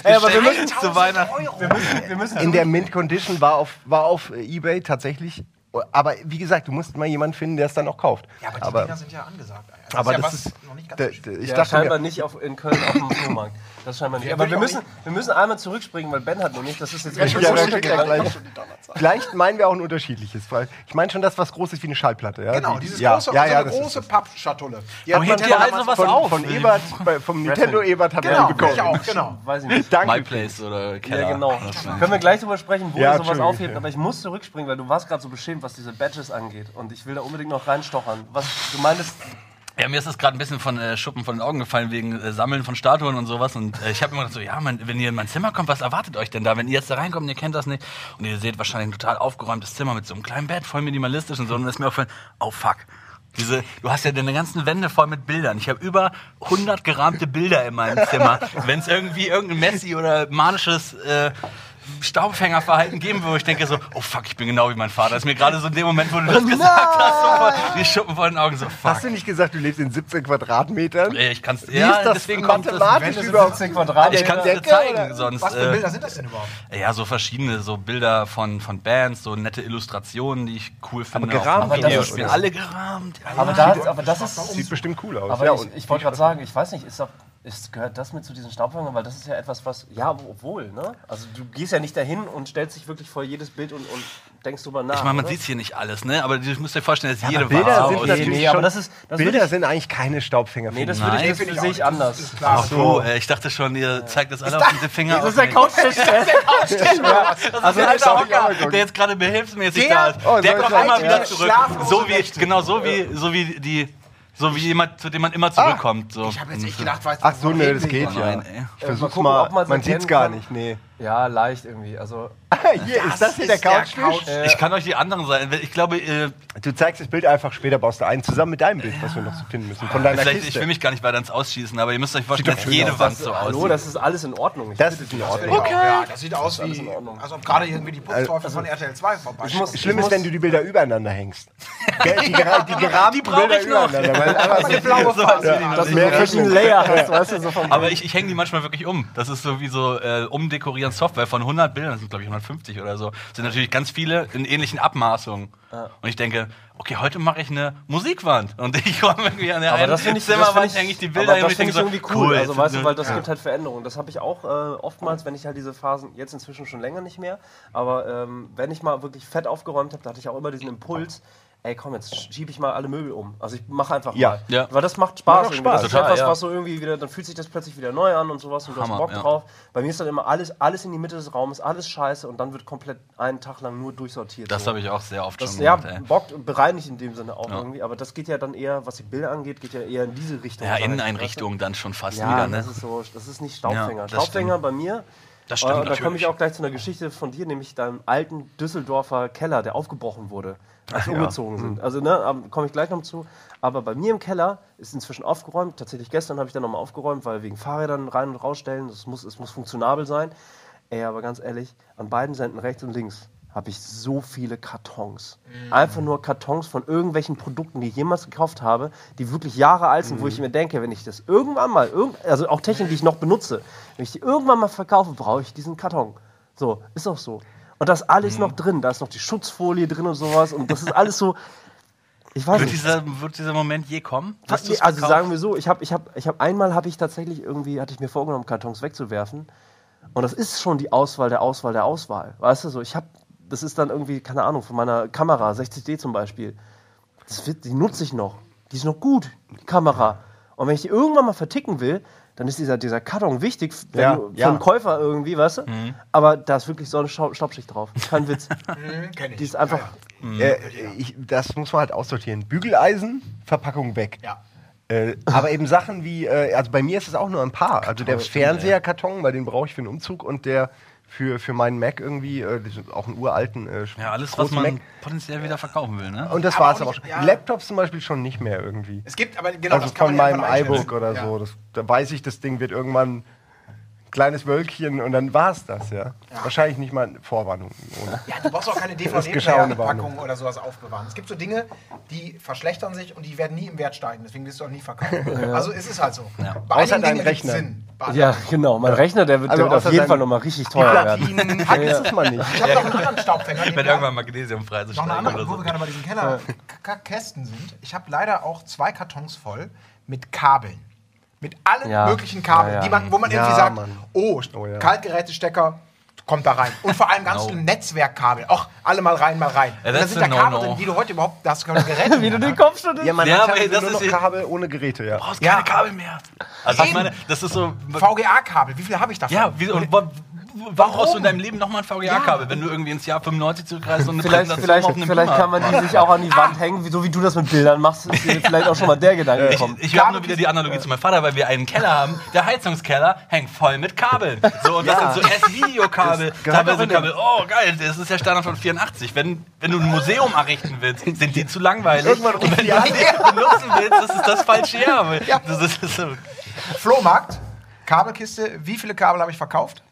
A: Ey, aber wir müssen,
C: zu Weihnachten.
D: Euro.
A: wir müssen
B: In der Mint Condition war auf, war auf Ebay tatsächlich. Aber wie gesagt, du musst mal jemanden finden, der es dann auch kauft.
D: Ja, aber die
B: aber,
D: Dinger sind ja angesagt. Das
B: aber
D: ja
B: das
D: was
B: ist.
D: noch nicht ganz
B: da-
D: so schlimm.
B: da- ich
A: ja,
B: dachte
A: scheinbar nicht auf, in Köln auf dem Flohmarkt. Das scheinbar nicht.
D: Ja,
A: Aber wir müssen,
D: nicht.
A: wir müssen einmal zurückspringen, weil Ben hat nämlich, das ist jetzt
D: Ja, ich
B: ja,
A: runtergegangen.
B: gleich, vielleicht meinen wir auch ein unterschiedliches. weil Ich meine schon das, was groß ist wie eine Schallplatte. Ja?
D: Genau,
B: Die-
D: dieses
B: ja,
D: große,
B: ja,
D: so
B: ja,
D: eine
B: das
D: große Pappschatulle. Die
C: Aber ihr
D: damals-
C: also was
B: von,
C: auf?
B: von Ebert, vom Nintendo Ebert hat er
D: Genau,
B: den bekommen.
D: ich auch, genau.
A: Weiß ich nicht.
B: Danke.
C: MyPlace oder Keller.
A: Ja, genau. Können wir gleich drüber sprechen, wo
B: Ja,
A: ihr sowas aufhebt,
B: ja.
A: aber ich muss zurückspringen, weil du warst gerade so beschämt, was diese Badges angeht. Und ich will da unbedingt noch reinstochern. Was, du meintest,
C: Ja, mir ist das gerade ein bisschen von äh, Schuppen von den Augen gefallen wegen äh, Sammeln von Statuen und sowas. Und äh, ich habe immer gedacht so, ja, mein, wenn ihr in mein Zimmer kommt, was erwartet euch denn da? Wenn ihr jetzt da reinkommt ihr kennt das nicht und ihr seht wahrscheinlich ein total aufgeräumtes Zimmer mit so einem kleinen Bett, voll minimalistisch und so, und dann ist mir aufgefallen, oh fuck. Diese, du hast ja deine ganzen Wände voll mit Bildern. Ich habe über 100 gerahmte Bilder in meinem Zimmer. Wenn es irgendwie irgendein Messi oder manisches äh, Staubfängerverhalten geben würde, wo ich denke so, oh fuck, ich bin genau wie mein Vater. Das ist mir gerade so in dem Moment, wo du das gesagt hast, so voll, die Schuppen vor den Augen so, fuck.
B: Hast du nicht gesagt, du lebst in 17 Quadratmetern?
C: Äh, Ich kann's,
B: Wie
C: ja,
B: ist das
C: deswegen kommt das,
B: mathematisch überhaupt?
A: 17 Quadratmeter.
C: ich kann es dir zeigen,
B: oder?
C: sonst.
D: Was für
C: äh,
D: Bilder sind das denn überhaupt?
C: ja, so verschiedene, so Bilder von, von Bands, so nette Illustrationen, die ich cool finde.
B: gerahmt
C: auch von
A: oder?
C: Videospielen. Alle gerahmt. Ja,
A: aber, da, aber das ist.
B: Sieht bestimmt cool aus.
A: Aber
B: ja,
A: ich, ich wollte gerade sagen, ich weiß nicht, ist doch, ist, gehört das mit zu diesen Staubfängern? Weil das ist ja etwas, was. Ja, obwohl, ne? Also du gehst ja nicht dahin und stellst dich wirklich vor jedes Bild und, und denkst drüber nach.
C: Ich meine, man sieht hier nicht alles, ne? Aber du musst dir vorstellen, dass jede
B: Bilder
C: Vase
B: sind
C: aussieht.
B: natürlich
A: nee, aber das ist- das
B: Bilder
A: ich-
B: sind eigentlich keine Staubfänger.
A: Nee, das, würde ich, das sehe ich anders.
D: Das ist klar.
C: Ach so, äh, ich dachte schon, ihr zeigt das alle auf diese Finger.
A: Das ist der
C: mich.
A: Couchtisch.
C: Also der,
B: alter
C: Hocker, der jetzt gerade behilfsmäßig
D: Der-
C: da ist,
B: Oh,
C: der kommt immer wieder
D: Ja.
C: zurück. So wie, genau, so wie, so wie die, so wie jemand, zu dem man immer zurückkommt. So.
D: Ich habe jetzt echt gedacht, weißt du,
B: Ach so, ne, das geht ja.
C: Nein, ey.
B: Ich versuch's
A: mal gucken,
B: mal,
A: ob man's
B: man
A: erkennen
B: sieht's gar
A: kann.
B: nicht, nee.
A: Ja, leicht irgendwie. Also,
B: Hier, ist das hier der
D: ist der
B: Couchtisch?
D: Couch-
C: Ich kann euch die anderen sein. Ich glaube, äh,
B: Du zeigst das Bild einfach später, baust du ein, zusammen mit deinem Bild, was wir noch so finden müssen. Von deiner
C: vielleicht, ich
B: Kiste.
C: will mich gar nicht weiter ins Ausschießen, aber ihr müsst euch vorstellen, dass jede
B: aus.
C: Wand so
A: hallo,
C: aussieht.
A: das ist alles in Ordnung. Ich
B: das ist in. Ordnung.
D: Okay. Ja, das sieht aus
A: alles
D: wie,
A: in Ordnung.
D: als ob gerade irgendwie die Putzteufel von RTL 2 vorbei
A: Ich muss-
B: Schlimm
A: ich
B: ist, wenn du die Bilder übereinander hängst. Die, gera die gerahmten
C: Die brauch
B: Bilder
C: ich noch.
B: übereinander. Weil
D: die blaue
A: Dass du
B: mehr
A: verschiedene Layer hast, weißt du, so vom
C: Aber ich, ich hänge die manchmal wirklich um. Das ist so wie so äh, umdekorieren Software von 100 Bildern, das sind glaube ich 150 oder so. sind natürlich ganz viele in ähnlichen Abmaßungen. Und ich denke, okay, heute mache ich eine Musikwand. Und ich komme irgendwie an der
A: Aber
C: einen
A: das finde ich, das
C: Zimmerwand, hänge ich die
A: aber
C: Bilder hin
A: das finde ich
C: so,
A: irgendwie cool. also
C: jetzt
A: weißt du, weil das gibt halt Veränderungen. Das habe ich auch äh, oftmals, wenn ich halt diese Phasen jetzt inzwischen schon länger nicht mehr. Aber ähm, wenn ich mal wirklich fett aufgeräumt habe, da hatte ich auch immer diesen Impuls. Ey, komm, jetzt schiebe ich mal alle Möbel um. Also ich mache einfach
B: Ja.
A: mal.
C: Ja.
A: Weil das macht Spaß.
B: Macht. Spaß.
A: Das ist etwas,
C: ja.
A: was so irgendwie wieder, dann fühlt sich das plötzlich wieder neu an und sowas und du
C: Hammer,
A: hast Bock
C: ja.
A: drauf. Bei mir ist dann immer alles, alles in die Mitte des Raumes, alles scheiße und dann wird komplett einen Tag lang nur durchsortiert.
C: Das
A: so.
C: habe ich auch sehr oft
A: Das
C: schon
A: ja,
C: gemacht. Ey.
A: bockt, bereinigt in dem Sinne auch irgendwie, aber das geht ja dann eher, was die Bilder angeht, geht ja eher in diese Richtung.
C: Ja, Inneneinrichtung dann schon fast
A: ja,
C: wieder. Ne?
A: das ist so, das ist nicht Staubfänger.
C: Ja,
A: Staubfänger bei mir.
C: Das stimmt
A: äh, und da komme ich auch gleich zu einer Geschichte von dir, nämlich deinem alten Düsseldorfer Keller, der aufgebrochen wurde, als wir
B: ja.
A: umgezogen sind. Also, ne, komme ich gleich noch zu. Aber bei mir im Keller ist inzwischen aufgeräumt. Tatsächlich gestern habe ich dann nochmal aufgeräumt, weil wegen Fahrrädern rein und rausstellen, das muss, es muss funktionabel sein. Ey, aber ganz ehrlich, an beiden Seiten rechts und links habe ich so viele Kartons. Einfach nur Kartons von irgendwelchen Produkten, die ich jemals gekauft habe, die wirklich Jahre alt sind, wo ich mir denke, wenn ich das irgendwann mal, also auch Technik, die ich noch benutze, wenn ich die irgendwann mal verkaufe, brauche ich diesen Karton. So, ist auch so. Und das alles noch drin, da ist noch die Schutzfolie drin und sowas und das ist alles so, ich weiß
C: Wird
A: nicht.
C: dieser, wird dieser Moment je kommen? Wirst du's
A: Also sagen wir so, ich habe ich hab, ich hab einmal habe ich tatsächlich irgendwie, hatte ich mir vorgenommen, Kartons wegzuwerfen. Und das ist schon die Auswahl der Auswahl der Auswahl. Weißt du so, ich habe, das ist dann irgendwie, keine Ahnung, von meiner Kamera, 60D zum Beispiel. Das wird, die nutze ich noch. Die ist noch gut, die Kamera. Und wenn ich die irgendwann mal verticken will, dann ist dieser, dieser Karton wichtig wenn
B: Ja,
A: du, für
B: ja.
A: einen Käufer irgendwie, weißt du? Aber da ist wirklich so eine Staub Staubschicht drauf. Kein Witz.
D: Hm, kenn ich.
A: Die ist einfach.
B: Äh, ich, das muss man halt aussortieren. Bügeleisen, Verpackung weg.
D: Ja.
B: Äh, aber eben Sachen wie, äh, also bei mir ist es auch nur ein paar. Also der Fernseherkarton, weil den brauche ich für den Umzug und der für, für meinen Mac irgendwie, äh, ist auch einen uralten äh,
C: Ja, alles, was
B: großen
C: man
B: Mac.
C: potenziell wieder verkaufen will, ne?
B: Und das war es
D: auch
B: aber
D: nicht-
B: schon.
D: ja.
B: Laptops zum Beispiel schon nicht mehr irgendwie.
D: Es gibt aber genau
B: also
D: das kann
B: von
D: man ja
B: meinem iBook oder
D: Ja.
B: so. Das, da weiß ich, das Ding wird irgendwann ein kleines Wölkchen und dann war es das, ja. Wahrscheinlich nicht mal eine Vorwarnung. Ohne.
D: Ja, du brauchst auch keine
B: ist
D: DVD-Packung oder sowas aufbewahren. Es gibt so Dinge, die verschlechtern sich und die werden nie im Wert steigen. Deswegen wirst du auch nie verkaufen. Also ist es halt so. Bei
B: Außer deinem Rechner.
D: Sinn. Bei
A: Ja, genau. Mein Rechner, der wird,
B: Also
A: der wird auf jeden Fall nochmal richtig teuer werden.
B: Platinen vergiss es mal nicht.
D: Ich habe noch einen anderen Staubfänger.
C: Wenn
D: wir-
C: irgendwann Magnesium
D: noch
C: freizustellen
D: eine andere, wo wir gerade bei diesen Kellerkästen sind. Ich habe leider auch zwei Kartons voll mit Kabeln. Mit allen
A: Ja.
D: möglichen Kabeln,
A: Ja, ja.
D: Die man, wo man
B: Ja,
D: irgendwie sagt,
B: Mann.
D: oh,
B: Oh, ja.
D: Kaltgerätestecker kommt da rein. Und vor allem ganz
C: No.
D: viele Netzwerkkabel. Auch alle mal rein, mal rein.
C: Ja,
D: Und da
C: das
D: sind
C: ist
D: da Kabel
C: No-No.
D: drin, die du heute überhaupt, da hast du keine Geräte
A: Wie du den
D: ne?
A: Kopf schon
B: Ja, man
C: Ja,
B: hat
C: aber
B: halt
C: das
B: nur
C: ist
B: noch Kabel ohne Geräte, ja.
C: Du brauchst
D: Ja.
C: keine Kabel mehr. Also ich
D: Eben.
C: meine, das ist so.
D: VGA-Kabel, wie viele habe ich davon?
C: Ja, wie, und, wa- warum brauchst du in deinem Leben nochmal ein VGA-Kabel, wenn du irgendwie ins Jahr 95 zurückreist und eine
A: Vielleicht, vielleicht,
C: auf einem
A: vielleicht
C: Beamer
A: kann man die sich auch an die Wand hängen, so wie du das mit Bildern machst, ist dir vielleicht auch schon mal der Gedanke gekommen.
C: Ich habe nur wieder die Analogie zu meinem Vater, weil wir einen Keller haben. Der Heizungskeller hängt voll mit Kabeln. So, und das
B: Ja.
C: sind so S-Videokabel. Teilweise Kabel. Oh, geil, das ist der Standard von 84. Wenn, wenn du ein Museum errichten willst, sind die zu langweilig.
B: Irgendwann
C: und wenn du die benutzen willst, das ist das falsche Jahr. Das ist, das ist so.
D: Flohmarkt, Kabelkiste, wie viele Kabel habe ich verkauft?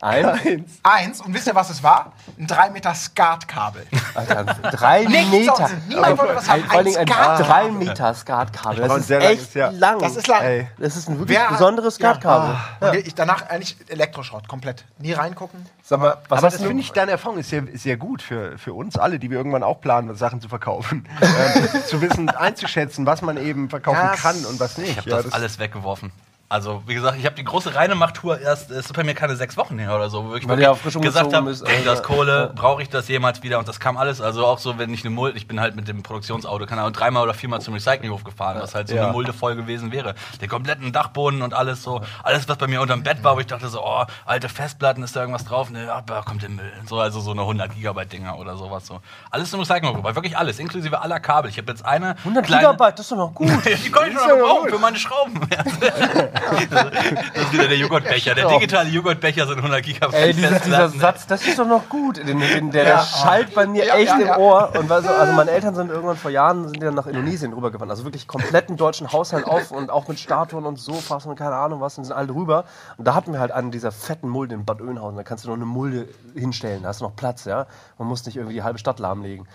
A: Ein,
D: Eins. Und wisst ihr, was es war? Ein 3 Meter Skatkabel.
A: Alter, drei
D: Nichts
A: Meter.
D: sonst. Niemand wollte was haben.
A: Ein, vor allen Dingen ein
D: Skat-
A: drei Meter Skatkabel. Das ist
B: sehr
A: echt
B: langes, ja.
A: lang.
D: Das ist lang.
B: Ey.
A: Das ist ein wirklich
D: Wer-
A: besonderes Skatkabel.
D: Und ich danach eigentlich Elektroschrott, komplett. Nie reingucken.
A: Sag mal, was
B: Aber das finde ich, deine Erfahrung ist sehr, sehr gut für, für uns alle, die wir irgendwann auch planen, Sachen zu verkaufen. ähm, zu wissen, einzuschätzen, was man eben verkaufen
D: Ja,
B: kann und was nicht.
C: Ich habe
B: Ja,
C: das, alles weggeworfen. Also, wie gesagt, ich habe die große Reinemacht-Tour erst, es ist bei mir keine sechs Wochen her oder so, wo ich
A: Weil ja frisch
C: gesagt habe,
A: bist,
C: bringt das
A: also,
C: Kohle, brauche ich das jemals wieder? Und das kam alles. Also auch so, wenn ich eine Mulde, ich bin halt mit dem Produktionsauto, keine Ahnung, dreimal oder viermal zum Recyclinghof gefahren, was halt so
B: Ja.
C: eine Mulde voll gewesen wäre. Den kompletten Dachboden und alles so, alles, was bei mir unterm Bett war, wo ich dachte so, oh, alte Festplatten, ist da irgendwas drauf? Ne, aber kommt im Müll. So, also so eine 100 Gigabyte Dinger oder sowas so. Alles zum Recyclinghof, weil wirklich alles, inklusive aller Kabel. Ich habe jetzt eine
A: 100
C: kleine,
A: Gigabyte, das ist doch noch gut.
C: die kann ich noch gebrauchen für meine Schrauben. das ist wieder der Joghurtbecher. Der digitale Joghurtbecher sind 100 Gigabyte.
A: Ey, dieser, dieser. Satz, das ist doch noch gut. Den, den, der, der schallt bei mir
D: Ja,
A: echt
D: ja,
A: im
D: ja.
A: Ohr. Und also, also meine Eltern sind irgendwann vor Jahren sind dann nach Indonesien rübergefahren. Also wirklich kompletten deutschen Haushalt auf und auch mit Statuen und Sofas und keine Ahnung was und sind alle rüber. Und da hatten wir halt einen dieser fetten Mulde in Bad Oeynhausen. Da kannst du noch eine Mulde hinstellen, da hast du noch Platz, ja. Man muss nicht irgendwie die halbe Stadt lahmlegen.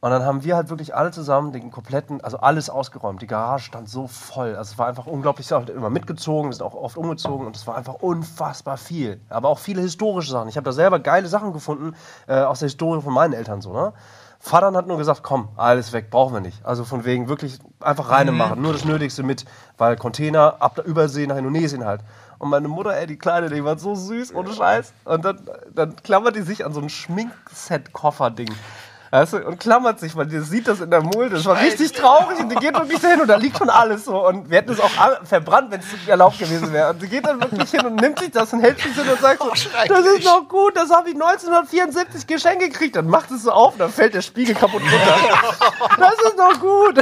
A: Und dann haben wir halt wirklich alle zusammen den kompletten, also alles ausgeräumt. Die Garage stand so voll. Also es war einfach unglaublich, wir sind immer mitgezogen, wir sind auch oft umgezogen und es war einfach unfassbar viel. Aber auch viele historische Sachen. Ich habe da selber geile Sachen gefunden äh, aus der Historie von meinen Eltern so, ne? Vater hat nur gesagt, komm, alles weg, brauchen wir nicht. Also von wegen wirklich einfach reine machen, nur das Nötigste mit, weil Container ab der Übersee nach Indonesien halt. Und meine Mutter, ey, die Kleine, die war so süß, ohne Scheiß. Und dann, dann klammert die sich an so ein Schminkset-Koffer-Ding. Weißt du, und klammert sich, weil die sieht das in der Mulde. Das war richtig traurig und die geht wirklich dahin und da liegt schon alles so. Und wir hätten es auch verbrannt, wenn es erlaubt gewesen wäre. Und sie geht dann wirklich hin und nimmt sich das und hält sich hin und sagt so, das ist noch gut, das habe ich 1974 geschenkt gekriegt. Dann macht es so auf und dann fällt der Spiegel kaputt runter. das ist noch gut.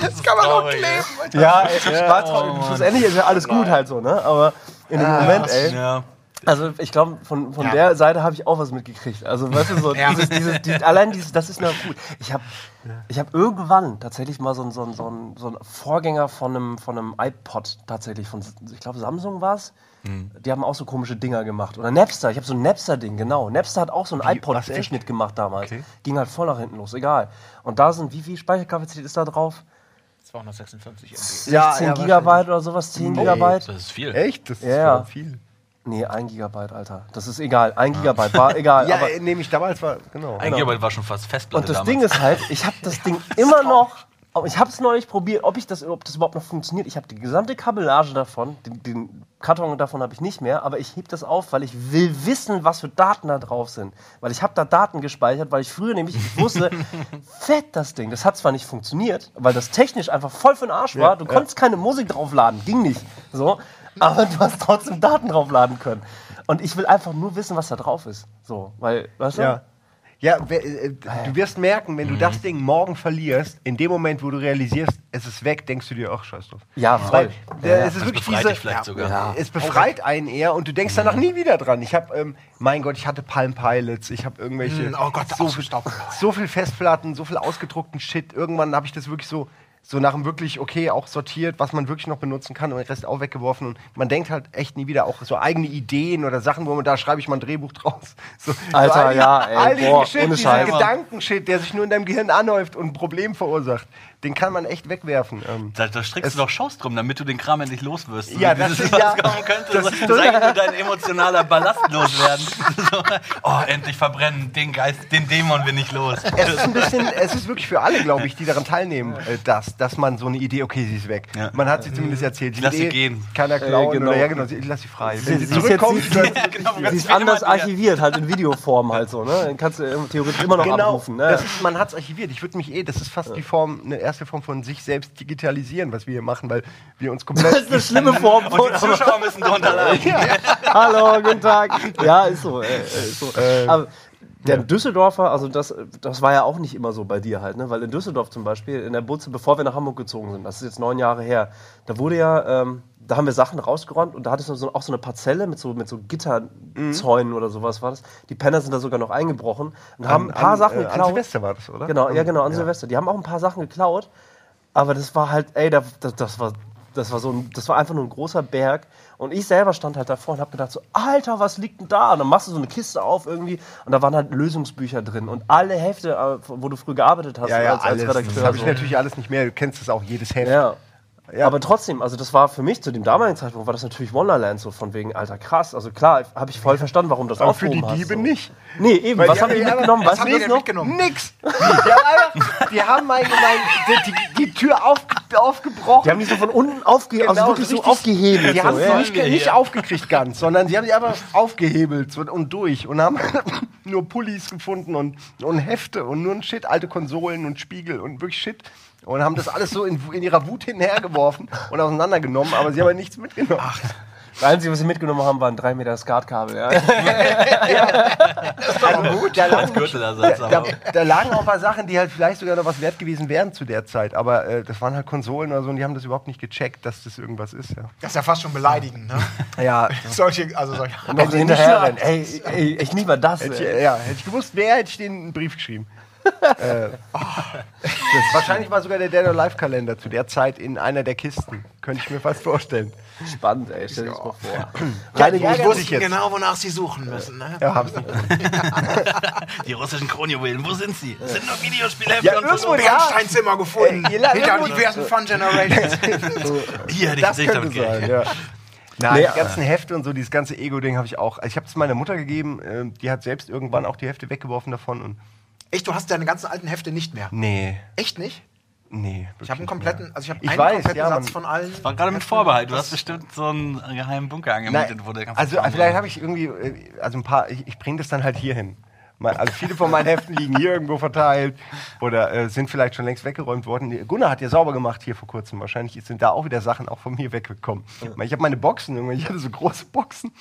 D: Das kann man auch kleben.
A: Ja, ey, war traurig. Schlussendlich ist ja alles gut halt so, ne? Aber in dem Moment, ey.
C: Ja.
A: Also ich glaube, von, von
D: Ja.
A: der Seite habe ich auch was mitgekriegt. Also weißt du, so
D: Ja.
A: dieses, dieses, die, allein dieses, das ist noch gut. Ich habe ich hab irgendwann tatsächlich mal so ein, so ein, so ein, so ein Vorgänger von einem, von einem iPod tatsächlich, von, ich glaube Samsung war es. Die haben auch so komische Dinger gemacht. Oder Napster, ich habe so ein Napster-Ding, genau. Napster hat auch so ein
B: was,
A: iPod-Verschnitt gemacht damals.
B: Okay.
A: Ging halt voll nach hinten los, egal. Und da sind, wie viel Speicherkapazität ist da drauf?
D: 256 MB.
A: 16 Gigabyte oder sowas, 10 Gigabyte?
C: Das ist viel.
B: Echt? Das ist
A: Ja, ja.
B: viel.
A: Nee, 1 Gigabyte, Alter. Das ist egal. 1 Gigabyte war egal.
B: Ja,
A: aber
B: äh, nehme ich damals war, genau.
C: Ein Gigabyte war schon fast Festplatte
A: Und das
C: damals.
A: Ding ist halt, ich habe das Ding immer noch. Ich habe es neulich probiert, ob ich das, ob das überhaupt noch funktioniert. Ich habe die gesamte Kabellage davon, den, den Karton davon habe ich nicht mehr, aber ich heb das auf, weil ich will wissen, was für Daten da drauf sind. Weil ich habe da Daten gespeichert, weil ich früher nämlich ich wusste, fett das Ding. Das hat zwar nicht funktioniert, weil das technisch einfach voll für den Arsch war. Du konntest keine Musik draufladen, ging nicht. So, aber du hast trotzdem Daten draufladen können. Und ich will einfach nur wissen, was da drauf ist. So, weil, weißt du?
B: Ja. Ja, äh, du wirst merken, wenn du das Ding morgen verlierst, in dem Moment, wo du realisierst, es ist weg, denkst du dir, ach, scheiß drauf.
A: Ja, voll.
B: Weil äh, es ist
C: Das
B: wirklich
C: befreit
B: diese,
C: dich vielleicht sogar.
A: Ja.
B: es befreit einen eher und du denkst danach nie wieder dran. Ich habe, ähm, mein Gott, ich hatte Palm Pilots, ich habe irgendwelche,
D: Mm, oh Gott,
B: so,
D: auch so
B: viel,
D: Staub.
B: so viel Festplatten, so viel ausgedruckten Shit. Irgendwann habe ich das wirklich so, so nach dem wirklich okay auch sortiert, was man wirklich noch benutzen kann und den Rest auch weggeworfen. Und man denkt halt echt nie wieder auch so eigene Ideen oder Sachen, wo man da schreibe ich mal ein Drehbuch draus. So,
A: Alter,
B: so all die-
A: ja, ey,
B: all diesen
A: boah,
B: Shit, diesen. Gedankenshit, der sich nur in deinem Gehirn anhäuft und ein Problem verursacht, den kann man echt wegwerfen. Ähm,
C: Da, da strickst
B: Es-
C: du doch Shows drum, damit du den Kram endlich loswirst.
B: Ja, das ist
C: was
B: ja-
C: kommen könnte.
B: das
C: so,
B: ist
C: dein emotionaler Ballast loswerden. so, oh, endlich verbrennen, den Geist, den Dämon bin ich los.
B: es ist ein bisschen, es ist wirklich für alle, glaube ich, die daran teilnehmen, äh, das, dass man so eine Idee, okay, sie ist weg.
C: Ja.
B: Man hat sie zumindest erzählt. Die
C: lass sie gehen.
B: Keiner klauen
A: Äh, genau.
B: oder ja genau, ich lass sie frei.
A: Sie,
B: Wenn sie
A: sie ist jetzt
B: zurückkommt,
A: sie,
C: genau,
A: sie ist anders archiviert, halt in Videoform halt so, ne? Dann kannst du ähm, theoretisch immer noch
B: genau,
A: abrufen. Ne?
B: das ist, man hat es archiviert. Ich würde mich eh, das ist fast die Form, eine erste Form von sich selbst digitalisieren, was wir hier machen, weil wir uns
A: Das ist
B: komplett
A: eine schlimme Form
C: Und
A: von.
C: die Zuschauer müssen drunter leiden.
A: Hallo, guten Tag. Ja, ist so. Äh, ist so.
B: Ähm,
A: Aber der Düsseldorfer, also das, das war ja auch nicht immer so bei dir halt, ne? Weil in Düsseldorf zum Beispiel, in der Butze, bevor wir nach Hamburg gezogen sind, das ist jetzt neun Jahre her, da wurde ja, ähm, da haben wir Sachen rausgeräumt und da hattest du so, auch so eine Parzelle mit so, mit so Gitterzäunen oder sowas war das. Die Penner sind da sogar noch eingebrochen und haben ein paar
B: an,
A: Sachen
B: äh, An
A: geklaut.
B: Silvester war das, oder?
A: Genau, ja genau, an Silvester. Die haben auch ein paar Sachen geklaut, aber das war halt, ey, da- das, das war das war so ein, das war einfach nur ein großer Berg und ich selber stand halt davor und habe gedacht so, Alter, was liegt denn da? Und dann machst du so eine Kiste auf irgendwie und da waren halt Lösungsbücher drin und alle Hefte, äh, wo du früher gearbeitet hast
B: Ja, ja,
A: als, als
B: alles. Das
A: Redakteur.
B: habe ich
A: so.
B: natürlich alles nicht mehr. Du kennst es auch, jedes Heft.
A: Ja.
B: Ja.
A: Aber trotzdem, also das war für mich zu dem damaligen Zeitpunkt war das natürlich Wonderland so von wegen, alter krass. Also klar, habe ich voll verstanden, warum das
B: Aber für die
A: hast,
B: Diebe
A: so.
B: nicht.
A: Nee, eben.
B: Weil
A: was
B: die-
A: haben die mitgenommen?
D: was haben die
A: noch?
D: mitgenommen?
B: Nix. Die haben, einfach, die haben die, die, die Tür auf, aufgebrochen.
A: Die haben die so von unten aufge also wirklich so aufgehebelt.
B: Die
A: so,
B: haben sie
A: ja.
B: nicht, nicht aufgekriegt ganz, sondern sie haben sie einfach aufgehebelt und durch und haben nur Pullis gefunden und, und Hefte und nur ein Shit, alte Konsolen und Spiegel und wirklich Shit. Und haben das alles so in, in ihrer Wut hinhergeworfen und auseinandergenommen, aber sie haben nichts mitgenommen.
A: Das Einzige, was sie mitgenommen haben, waren drei Meter Skatkabel. Ja.
B: also gut, da lagen, da, da, lagen auch ein paar Sachen, die halt vielleicht sogar noch was wert gewesen wären zu der Zeit. Aber äh, das waren halt Konsolen oder so und die haben das überhaupt nicht gecheckt, dass das irgendwas ist. Ja,
D: Das ist ja fast schon beleidigend, ne?
B: ja
D: solche, also solche.
A: noch
B: sie
A: hinterher
B: nicht
A: rennen. Ey, ey, echt nicht mal das.
B: Hätte ich, ja, hätte ich gewusst, wer hätte ich denen einen Brief geschrieben. Äh, oh, wahrscheinlich war sogar der Dead or Life Kalender zu der Zeit in einer der Kisten. Könnte ich mir fast vorstellen.
A: Spannend, ey. Stell dir das mal vor.
B: Ja,
A: Reine
B: die
D: wussten
B: sich jetzt.
D: genau, wonach sie suchen müssen, ne?
B: Ja, hab's nicht.
C: Die russischen Kronjuwelen, wo sind sie? Das sind nur Videospielhefte
B: Ja,
C: und
B: irgendwo ja.
D: Bernsteinzimmer gefunden.
B: Ey,
D: hinter diversen Fun Generations.
C: Hier hätte ich
B: Das
C: nicht
B: könnte
C: damit
B: sein, ja. Nein,
A: Nee,
B: die ganzen Hefte und so, dieses ganze Ego-Ding habe ich auch. Also ich habe es meiner Mutter gegeben, ähm, die hat selbst irgendwann auch die Hefte weggeworfen davon und.
D: Echt, du hast deine ganzen alten Hefte nicht mehr.
B: Nee,
D: Echt nicht?
B: nee.
D: Ich habe einen kompletten, also ich habe
B: Ich
D: einen
B: weiß,
D: kompletten
B: ja,
D: Satz von allen.
C: War gerade mit Vorbehalt. Du hast bestimmt so einen geheimen Bunker angemietet,
B: Nein,
C: wo der ganze
B: also
C: Kram
B: vielleicht
C: drin
B: habe ich irgendwie, äh, also ein paar, ich, ich bringe das dann halt hier hin. Also viele von meinen Heften liegen hier irgendwo verteilt oder äh, sind vielleicht schon längst weggeräumt worden. Gunnar hat ja sauber gemacht hier vor kurzem. Wahrscheinlich sind da auch wieder Sachen auch von mir weggekommen. Ich habe meine Boxen, irgendwann, ich hatte so große Boxen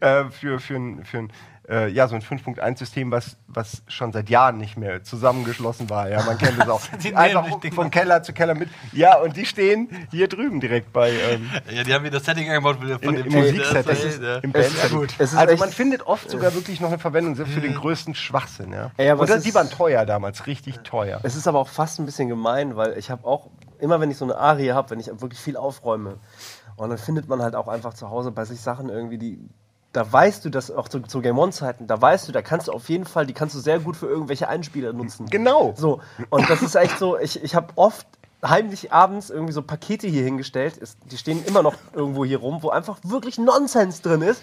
B: äh, für, für ein, für ein äh, ja, so ein 5.1-System, was, was schon seit Jahren nicht mehr zusammengeschlossen war. Ja, man kennt das auch.
C: Die
B: Einfach vom Keller zu Keller mit. Ja, und die stehen hier drüben direkt bei ähm,
C: Ja, die haben mir das Setting eingebaut von
B: in,
C: dem
B: im Musikset.
C: Das
B: Das ist
C: ja.
B: im
A: Es-
B: Bandsetting.
A: gut. es ist
B: Also man findet oft sogar wirklich noch eine Verwendung, selbst für den größten Schwachsinn. Ja.
A: Ey, aber
B: Und
A: es
B: das- die waren teuer damals, richtig teuer.
A: Es ist aber auch fast ein bisschen gemein, weil ich habe auch, immer wenn ich so eine Arie habe, wenn ich wirklich viel aufräume, und dann findet man halt auch einfach zu Hause bei sich Sachen irgendwie, die, da weißt du, dass auch zu, zu Game One-Zeiten, da weißt du, da kannst du auf jeden Fall, die kannst du sehr gut für irgendwelche Einspieler nutzen.
B: Genau.
A: So, und das ist echt so, ich, ich habe oft heimlich abends irgendwie so Pakete hier hingestellt, ist, die stehen immer noch irgendwo hier rum, wo einfach wirklich Nonsens drin ist.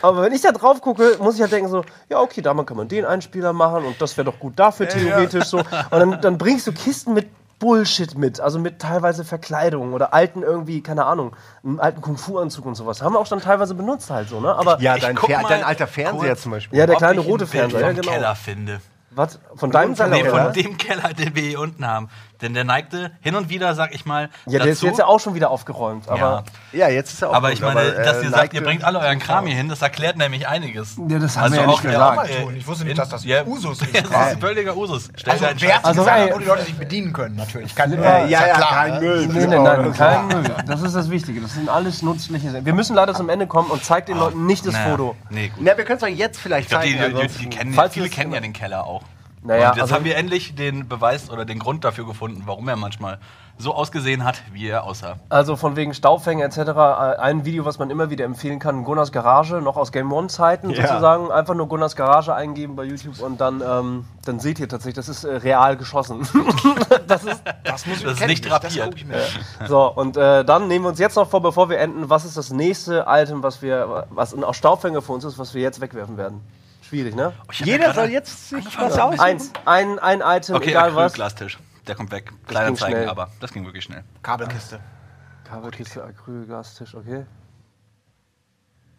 A: Aber wenn ich da drauf gucke, muss ich halt denken so, ja okay, damit kann man den Einspieler machen und das wäre doch gut dafür theoretisch so. Und dann, dann bringst du Kisten mit Bullshit mit, also mit teilweise Verkleidung oder alten irgendwie, keine Ahnung, einen alten Kung-Fu-Anzug und sowas. Haben wir auch schon teilweise benutzt halt so, ne? Aber
B: Ja, dein, Fer dein alter Fernseher
C: kurz.
B: zum Beispiel.
A: Ja, der kleine rote
C: Bild
A: Fernseher, ja genau.
C: Keller finde.
A: was? Von deinem
B: unserem
A: Keller,
C: Nee, von dem Keller, den wir hier unten haben. Denn der neigte hin und wieder, sag ich mal,
A: Ja, der ist jetzt ja auch schon wieder aufgeräumt. Aber
C: Ja.
B: Ja, jetzt ist er auch
C: Aber
B: gut,
C: ich meine,
B: aber, äh,
C: dass ihr sagt, ihr bringt alle euren Kram hier hin, das erklärt nämlich einiges.
A: Ja, das haben wir ja nicht gesagt.
D: Mal tun. Ich wusste nicht, dass das
C: ja,
D: Usus ist.
C: Das ist ein völliger Usus. Stell
D: Also, wer hat
A: Also,
D: gesagt,
A: ey-
D: wo die Leute sich bedienen können, natürlich. Kein,
B: Ja, ja, ja,
D: klar,
B: kein
D: ne?
B: Müll.
A: Nee, nee, nein, kein Müll. Das ist das Wichtige. Das sind alles nützliche Sachen. Wir müssen leider zum Ende kommen und zeigt den Leuten nicht das Foto.
C: Nee, gut.
B: Na, wir können es doch jetzt vielleicht zeigen.
C: die, die,
B: ansonsten-
C: die kennen,
A: Falls
C: viele kennen ja den Keller auch.
A: Naja,
C: und jetzt
A: also-
C: haben wir endlich den Beweis oder den Grund dafür gefunden, warum er manchmal so ausgesehen hat, wie er aussah.
A: Also von wegen Staubfänger etc. äh, Ein Video, was man immer wieder empfehlen kann, Gunnars Garage, noch aus Game One-Zeiten
B: Ja.
A: sozusagen. Einfach nur Gunnars Garage eingeben bei YouTube und dann, ähm, dann seht ihr tatsächlich, das ist äh, real geschossen. das ist
D: Das muss ich
C: Das ist nicht drapiert.
D: mir.
A: so. Und äh, dann nehmen wir uns jetzt noch vor, bevor wir enden, was ist das nächste Item, was wir, was ein Staubfänger für uns ist, was wir jetzt wegwerfen werden. Schwierig, ne?
C: Hab
B: Jeder
C: ja
B: soll jetzt sich was
C: so ein
B: aus.
A: Eins, ein, ein Item,
C: Okay,
A: egal was.
C: Acrylglastisch. Der kommt weg.
A: ging
C: Kleinanzeigen,
A: schnell.
C: aber das ging wirklich schnell.
D: Kabelkiste.
A: Kabelkiste, Acrylgastisch, okay.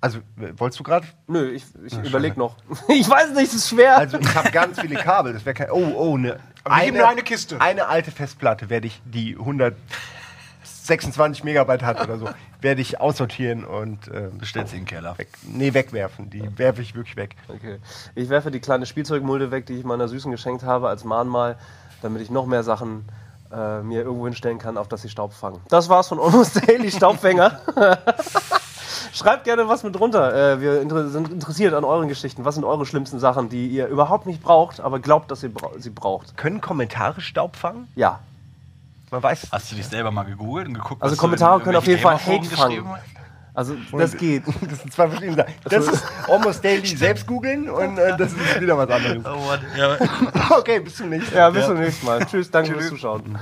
B: Also, äh, wolltest du gerade?
A: Nö, ich, ich überleg noch. ich weiß nicht, es ist schwer.
B: Also, ich habe ganz viele Kabel. Das wäre kein. Oh, oh, ne.
D: Aber nur eine Kiste.
B: Eine alte Festplatte werde ich, die 126 Megabyte hat oder so, werde ich aussortieren und ähm,
C: Bestellt sie in den Keller.
B: weg, nee, wegwerfen. Die werfe ich wirklich weg.
A: Okay. Ich werfe die kleine Spielzeugmulde weg, die ich meiner Süßen geschenkt habe, als Mahnmal, damit ich noch mehr Sachen äh, mir irgendwo hinstellen kann, auf dass sie Staub fangen. Das war's von Almost Daily Staubfänger. Schreibt gerne was mit drunter. Äh, wir inter sind interessiert an euren Geschichten. Was sind eure schlimmsten Sachen, die ihr überhaupt nicht braucht, aber glaubt, dass ihr bra sie braucht?
B: Können Kommentare Staub fangen?
A: Ja.
B: Man weiß.
C: Hast du dich selber mal gegoogelt und geguckt,
A: Also
C: was
A: Kommentare können auf jeden Fall Hate fangen. Also, das geht.
B: Das sind zwei verschiedene Sachen. Das ist Almost Daily selbst googeln und äh, das ist wieder was anderes.
C: Oh, what? Ja.
B: Okay, bis zum nächsten Mal.
A: Ja, bis zum nächsten Mal. Tschüss, danke fürs Zuschauen.